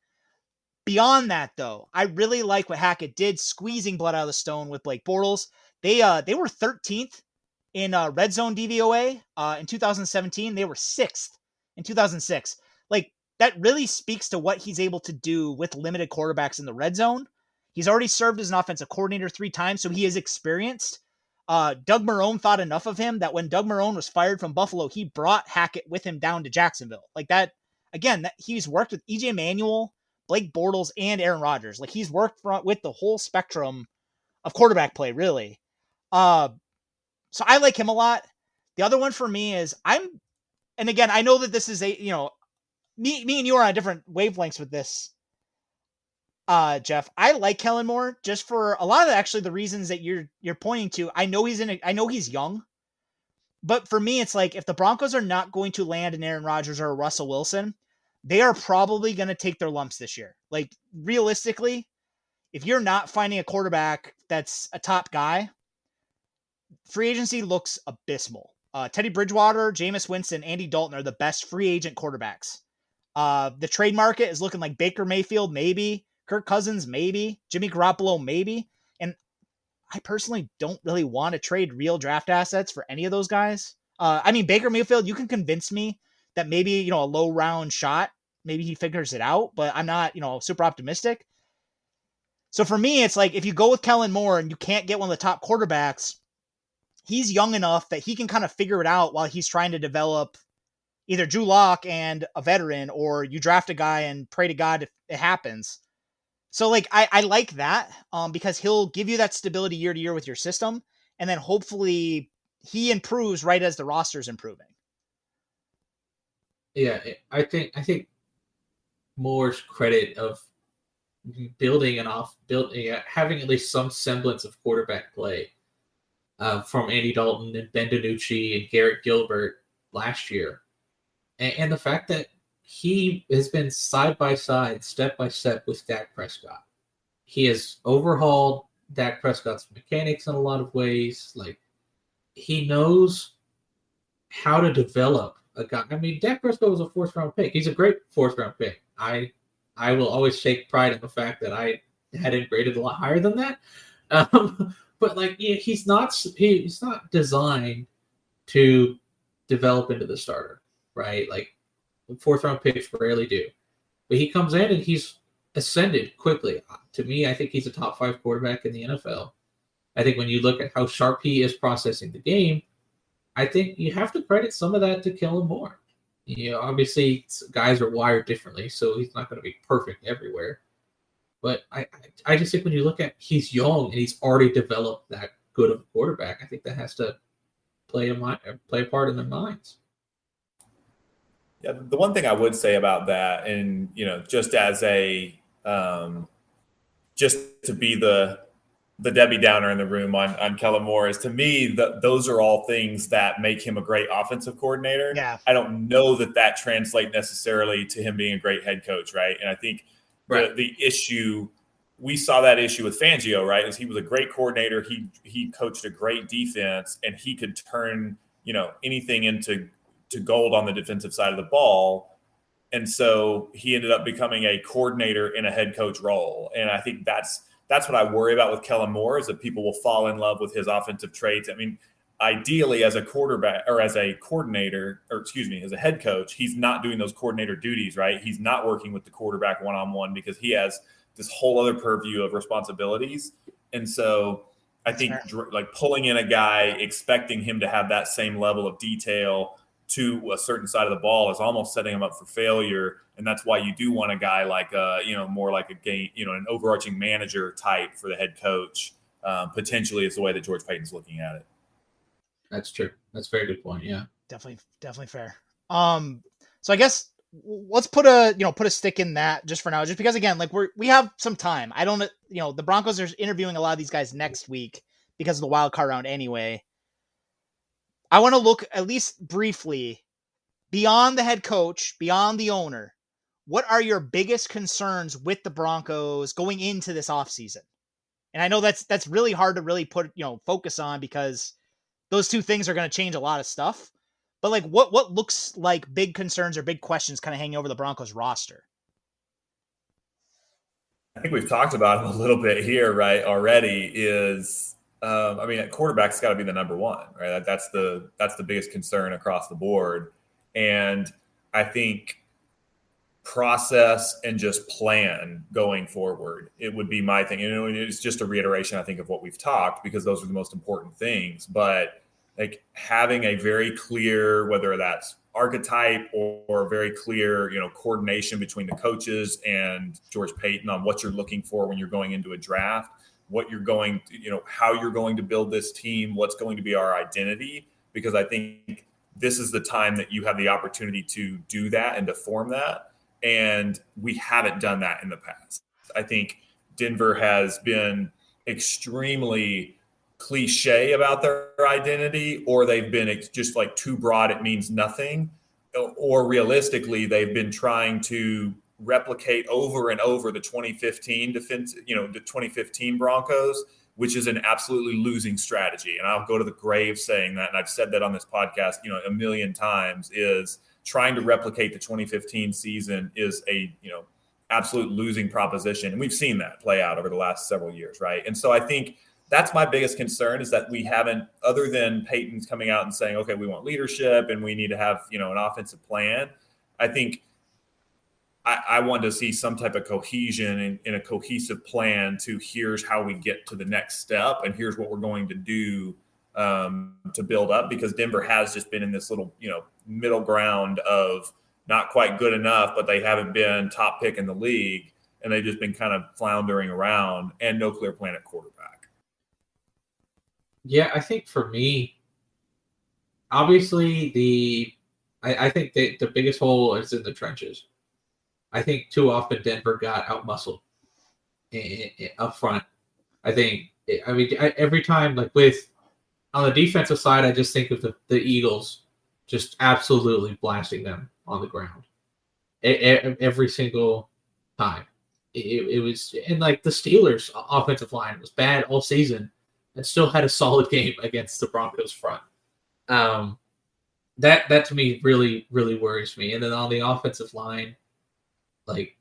Speaker 2: Beyond that, though, I really like what Hackett did, squeezing blood out of the stone with Blake Bortles. They uh they were 13th in uh, red zone DVOA uh, in 2017. They were sixth in 2006. Like that really speaks to what he's able to do with limited quarterbacks in the red zone. He's already served as an offensive coordinator three times, so he is experienced. Uh, Doug Marrone thought enough of him that when Doug Marrone was fired from Buffalo, he brought Hackett with him down to Jacksonville. Like that, again, that he's worked with EJ Manuel, Blake Bortles, and Aaron Rodgers. Like he's worked with the whole spectrum of quarterback play, really. Uh, so I like him a lot. The other one for me is I'm, and again, I know that this is a, you know, me, me and you are on different wavelengths with this uh, Jeff. I like Kellen Moore just for a lot of actually the reasons that you're you're pointing to. I know he's in. A, I know he's young, but for me, it's like if the Broncos are not going to land an Aaron Rodgers or a Russell Wilson, they are probably going to take their lumps this year. Like realistically, if you're not finding a quarterback that's a top guy, free agency looks abysmal. Uh, Teddy Bridgewater, Jameis Winston, Andy Dalton are the best free agent quarterbacks. Uh, the trade market is looking like Baker Mayfield, maybe. Kirk Cousins, maybe. Jimmy Garoppolo, maybe. And I personally don't really want to trade real draft assets for any of those guys. Uh, I mean, Baker Mayfield, you can convince me that maybe, you know, a low round shot, maybe he figures it out, but I'm not, you know, super optimistic. So for me, it's like if you go with Kellen Moore and you can't get one of the top quarterbacks, he's young enough that he can kind of figure it out while he's trying to develop either Drew Lock and a veteran, or you draft a guy and pray to God if it happens. So like I, I like that um, because he'll give you that stability year to year with your system, and then hopefully he improves right as the roster's improving.
Speaker 4: Yeah, I think I think Moore's credit of building an off building having at least some semblance of quarterback play uh, from Andy Dalton and Ben DiNucci and Garrett Gilbert last year, and, and the fact that he has been side by side, step by step with Dak Prescott. He has overhauled Dak Prescott's mechanics in a lot of ways. Like he knows how to develop a guy. I mean, Dak Prescott was a fourth round pick. He's a great fourth round pick. I I will always take pride in the fact that I had him graded a lot higher than that. Um, but like yeah, he's not he's not designed to develop into the starter, right? Like fourth round picks rarely do. But he comes in and he's ascended quickly. To me, I think he's a top five quarterback in the NFL. I think when you look at how sharp he is processing the game, I think you have to credit some of that to Kellen Moore. You know, obviously guys are wired differently, so he's not going to be perfect everywhere. But I, I just think when you look at he's young and he's already developed that good of a quarterback, I think that has to play a play a part in their minds.
Speaker 3: Yeah, the one thing I would say about that, and you know, just as a um, just to be the the Debbie Downer in the room on on Kellen Moore is to me that those are all things that make him a great offensive coordinator.
Speaker 2: Yeah,
Speaker 3: I don't know that that translate necessarily to him being a great head coach, right? And I think right. the the issue we saw that issue with Fangio, right? Is he was a great coordinator. He he coached a great defense, and he could turn you know anything into to gold on the defensive side of the ball. And so he ended up becoming a coordinator in a head coach role. And I think that's that's what I worry about with Kellen Moore is that people will fall in love with his offensive traits. I mean, ideally as a quarterback or as a coordinator, or excuse me, as a head coach, he's not doing those coordinator duties, right? He's not working with the quarterback one on one because he has this whole other purview of responsibilities. And so I think sure. like pulling in a guy, expecting him to have that same level of detail to a certain side of the ball is almost setting him up for failure. And that's why you do want a guy like, uh, you know, more like a game, you know, an overarching manager type for the head coach. Um, potentially is the way that George Paton's looking at it.
Speaker 4: That's true. That's a very good point. Yeah,
Speaker 2: definitely, definitely fair. Um, so I guess let's put a you know put a stick in that just for now, just because again, like we're we have some time. I don't, you know, the Broncos are interviewing a lot of these guys next week because of the wild card round anyway. I want to look at least briefly beyond the head coach, beyond the owner. What are your biggest concerns with the Broncos going into this offseason? And I know that's that's really hard to really put, you know, focus on because those two things are going to change a lot of stuff. But like what what looks like big concerns or big questions kind of hanging over the Broncos roster?
Speaker 3: I think we've talked about a little bit here, right? Already is, um, I mean, at quarterback's got to be the number one, right? That's the that's the biggest concern across the board, and I think process and just plan going forward. It would be my thing. And it's just a reiteration, I think, of what we've talked because those are the most important things. But like having a very clear, whether that's archetype or, or very clear, you know, coordination between the coaches and George Paton on what you're looking for when you're going into a draft, what you're going, to, you know, how you're going to build this team, what's going to be our identity. Because I think this is the time that you have the opportunity to do that and to form that and we haven't done that in the past. I think Denver has been extremely cliche about their identity, or they've been just like too broad, it means nothing. Or realistically, they've been trying to replicate over and over the 2015 defense, you know, the 2015 Broncos, which is an absolutely losing strategy. And I'll go to the grave saying that, and I've said that on this podcast, you know, a million times is trying to replicate the 2015 season is a you know absolute losing proposition and we've seen that play out over the last several years right and so i think that's my biggest concern is that we haven't other than Paton's coming out and saying okay we want leadership and we need to have you know an offensive plan i think i, I want to see some type of cohesion in, in a cohesive plan to here's how we get to the next step and here's what we're going to do um, to build up because Denver has just been in this little, you know, middle ground of not quite good enough, but they haven't been top pick in the league, and they've just been kind of floundering around and no clear plan at quarterback.
Speaker 4: Yeah, I think for me, obviously the I, I think the biggest hole is in the trenches. I think too often Denver got outmuscled up front. I think I mean every time like with on the defensive side, I just think of the, the Eagles just absolutely blasting them on the ground every single time. It, it, was and like the Steelers' offensive line was bad all season and still had a solid game against the Broncos front. Um, that that to me really really worries me. And then on the offensive line, like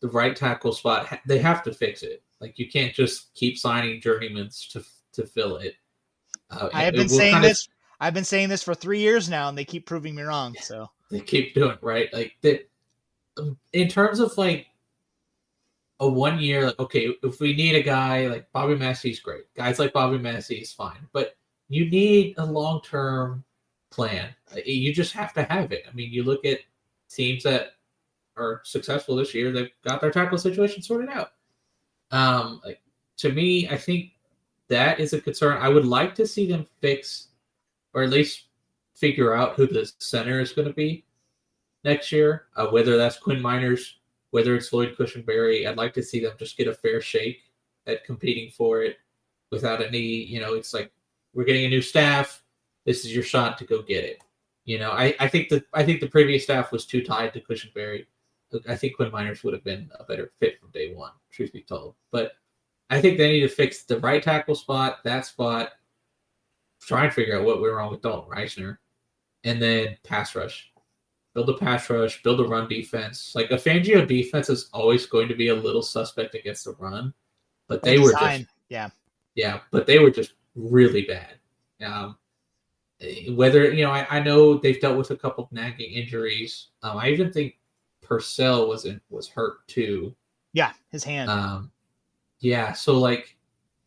Speaker 4: the right tackle spot, they have to fix it. Like you can't just keep signing journeymans to to fill it.
Speaker 2: Uh, I have been saying this. Of, I've been saying this for three years now, and they keep proving me wrong. So
Speaker 4: they keep doing right. Like that. Um, in terms of like a one year, like okay, if we need a guy like Bobby Massie's great. Guys like Bobby Massie is fine, but you need a long term plan. You just have to have it. I mean, you look at teams that are successful this year; they've got their tackle situation sorted out. Um, like to me, I think that is a concern. I would like to see them fix, or at least figure out who the center is going to be next year. Uh, whether that's Quinn Meinerz, whether it's Lloyd Cushenberry, I'd like to see them just get a fair shake at competing for it without any. You know, it's like we're getting a new staff. This is your shot to go get it. You know, I, I think the I think the previous staff was too tied to Cushenberry. I think Quinn Meinerz would have been a better fit from day one, truth be told. But I think they need to fix the right tackle spot, that spot, try and figure out what went wrong with Dalton Risner, and then pass rush. Build a pass rush, build a run defense. Like a Fangio defense is always going to be a little suspect against the run, but they were just
Speaker 2: yeah,
Speaker 4: yeah, but they were just really bad. Um, whether you know, I, I know they've dealt with a couple of nagging injuries. Um, I even think Purcell was in, was hurt too.
Speaker 2: Yeah, his hand.
Speaker 4: Um, yeah, so like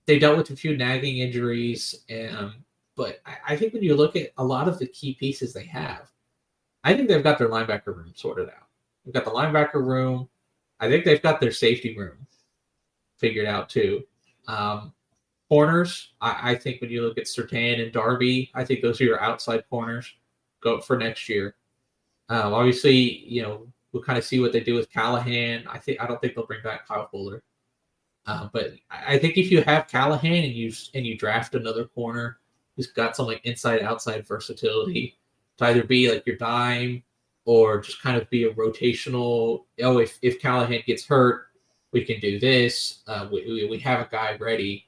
Speaker 4: they dealt with a few nagging injuries, and but I, I think when you look at a lot of the key pieces they have, I think they've got their linebacker room sorted out. They've got the linebacker room. I think they've got their safety room figured out too. Um, corners, I, I, think when you look at Surtain and Darby, I think those are your outside corners. Go for next year. Um, obviously, you know we'll kind of see what they do with Callahan. I think I don't think they'll bring back Kyle Fuller. Uh, but I think if you have Callahan and you and you draft another corner who's got some like inside outside versatility to either be like your dime or just kind of be a rotational. Oh, if if Callahan gets hurt, we can do this. Uh, we, we have a guy ready.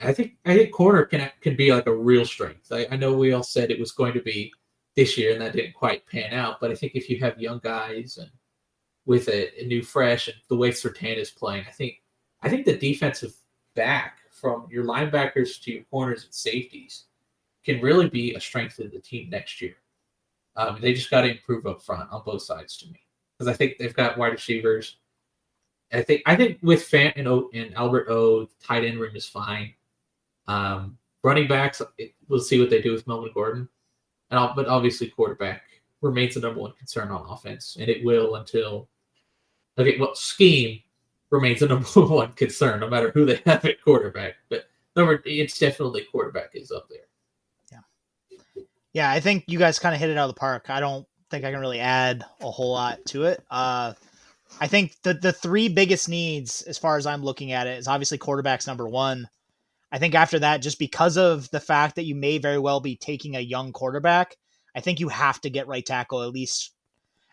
Speaker 4: I think I think corner can can be like a real strength. I, I know we all said it was going to be this year, and that didn't quite pan out. But I think if you have young guys and with a, a new fresh and the way Surtain is playing, I think I think the defensive back from your linebackers to your corners and safeties can really be a strength of the team next year. Um, they just got to improve up front on both sides to me because I think they've got wide receivers. I think I think with Fant and, o, and Albert O, tight end room is fine. Um, running backs, it, we'll see what they do with Melvin Gordon, and but obviously quarterback remains the number one concern on offense, and it will until okay. Well, scheme remains the number one concern, no matter who they have at quarterback. But number, it's definitely quarterback is up there.
Speaker 2: Yeah, yeah. I think you guys kind of hit it out of the park. I don't think I can really add a whole lot to it. Uh, I think the the three biggest needs, as far as I'm looking at it, is obviously quarterbacks number one. I think after that, just because of the fact that you may very well be taking a young quarterback, I think you have to get right tackle at least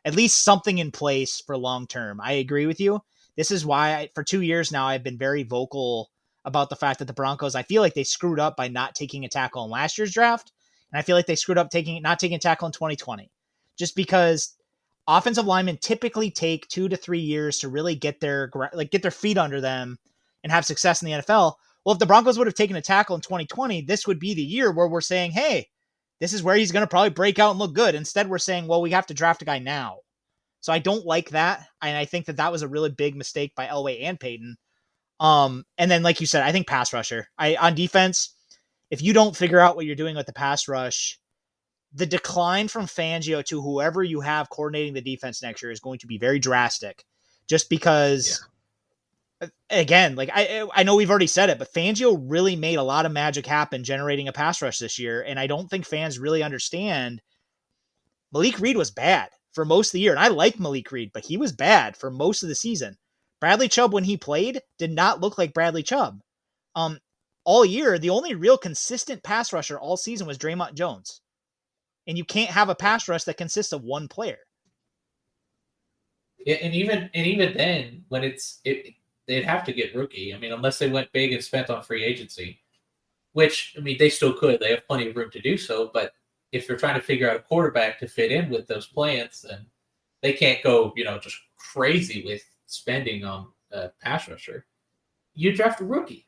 Speaker 2: at least something in place for long term. I agree with you. This is why I, for two years now I've been very vocal about the fact that the Broncos I feel like they screwed up by not taking a tackle in last year's draft, and I feel like they screwed up taking not taking a tackle in 2020, just because offensive linemen typically take two to three years to really get their like get their feet under them and have success in the NFL. Well, if the Broncos would have taken a tackle in 2020, this would be the year where we're saying, hey, this is where he's going to probably break out and look good. Instead, we're saying, well, we have to draft a guy now. So I don't like that, and I think that that was a really big mistake by Elway and Paton. Um, and then, like you said, I think pass rusher. I on defense, if you don't figure out what you're doing with the pass rush, the decline from Fangio to whoever you have coordinating the defense next year is going to be very drastic. Just because. Again, like I I know we've already said it, but Fangio really made a lot of magic happen generating a pass rush this year, and I don't think fans really understand. Malik Reed was bad for most of the year. And I like Malik Reed, but he was bad for most of the season. Bradley Chubb, when he played, did not look like Bradley Chubb. Um, all year, the only real consistent pass rusher all season was Dre'Mont Jones. And you can't have a pass rush that consists of one player.
Speaker 4: Yeah, and even and even then, when it's it, they'd have to get rookie. I mean, unless they went big and spent on free agency, which I mean they still could. They have plenty of room to do so, but if they're trying to figure out a quarterback to fit in with those plans, then they can't go, you know, just crazy with spending on a pass rusher. You draft a rookie,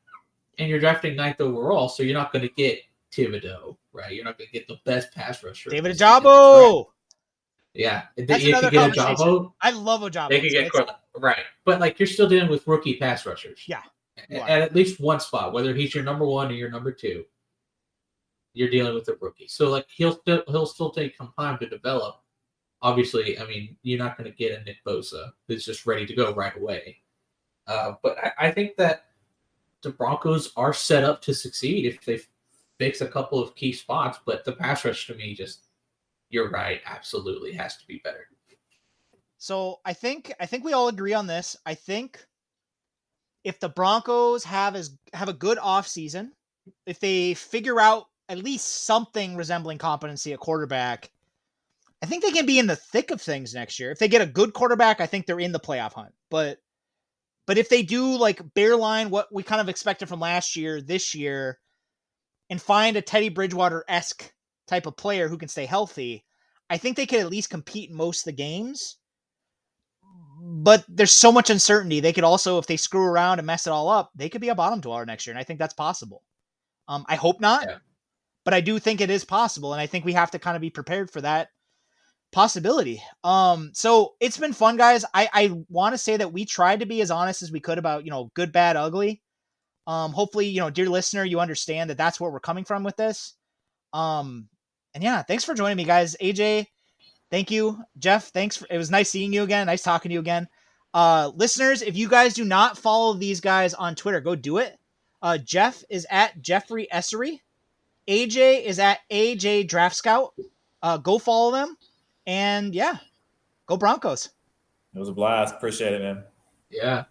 Speaker 4: and you're drafting ninth overall, so you're not going to get Thibodeaux, right? You're not going to get the best pass rusher.
Speaker 2: David Ojabo.
Speaker 4: Yeah, That's you could get Ojabo.
Speaker 2: I love Ojabo.
Speaker 4: They could get right, but like you're still dealing with rookie pass rushers.
Speaker 2: Yeah,
Speaker 4: at, at least one spot, whether he's your number one or your number two you're dealing with a rookie. So like he'll still he'll still take some time to develop. Obviously, I mean you're not going to get a Nick Bosa who's just ready to go right away. Uh, but I, I, think that the Broncos are set up to succeed if they fix a couple of key spots. But the pass rush to me, just you're right, absolutely has to be better.
Speaker 2: So I think I think we all agree on this. I think if the Broncos have as have a good off season, if they figure out at least something resembling competency at quarterback, I think they can be in the thick of things next year. If they get a good quarterback, I think they're in the playoff hunt. But but if they do like bear line what we kind of expected from last year, this year, and find a Teddy Bridgewater esque type of player who can stay healthy, I think they could at least compete in most of the games. But there's so much uncertainty. They could also, if they screw around and mess it all up, they could be a bottom dweller next year, and I think that's possible. Um, I hope not. Yeah but I do think it is possible, and I think we have to kind of be prepared for that possibility. Um, so it's been fun, guys. I I want to say that we tried to be as honest as we could about you know good, bad, ugly. Um, hopefully, you know, dear listener, you understand that that's where we're coming from with this. Um, and yeah, thanks for joining me, guys. AJ, thank you. Jeff, thanks. For, it was nice seeing you again. Nice talking to you again. Uh, listeners, if you guys do not follow these guys on Twitter, go do it. Uh, Jeff is at Jeffrey Essery. AJ is at AJ Draft Scout. Uh, go follow them. And yeah, go Broncos.
Speaker 3: It was a blast. Appreciate it, man.
Speaker 4: Yeah.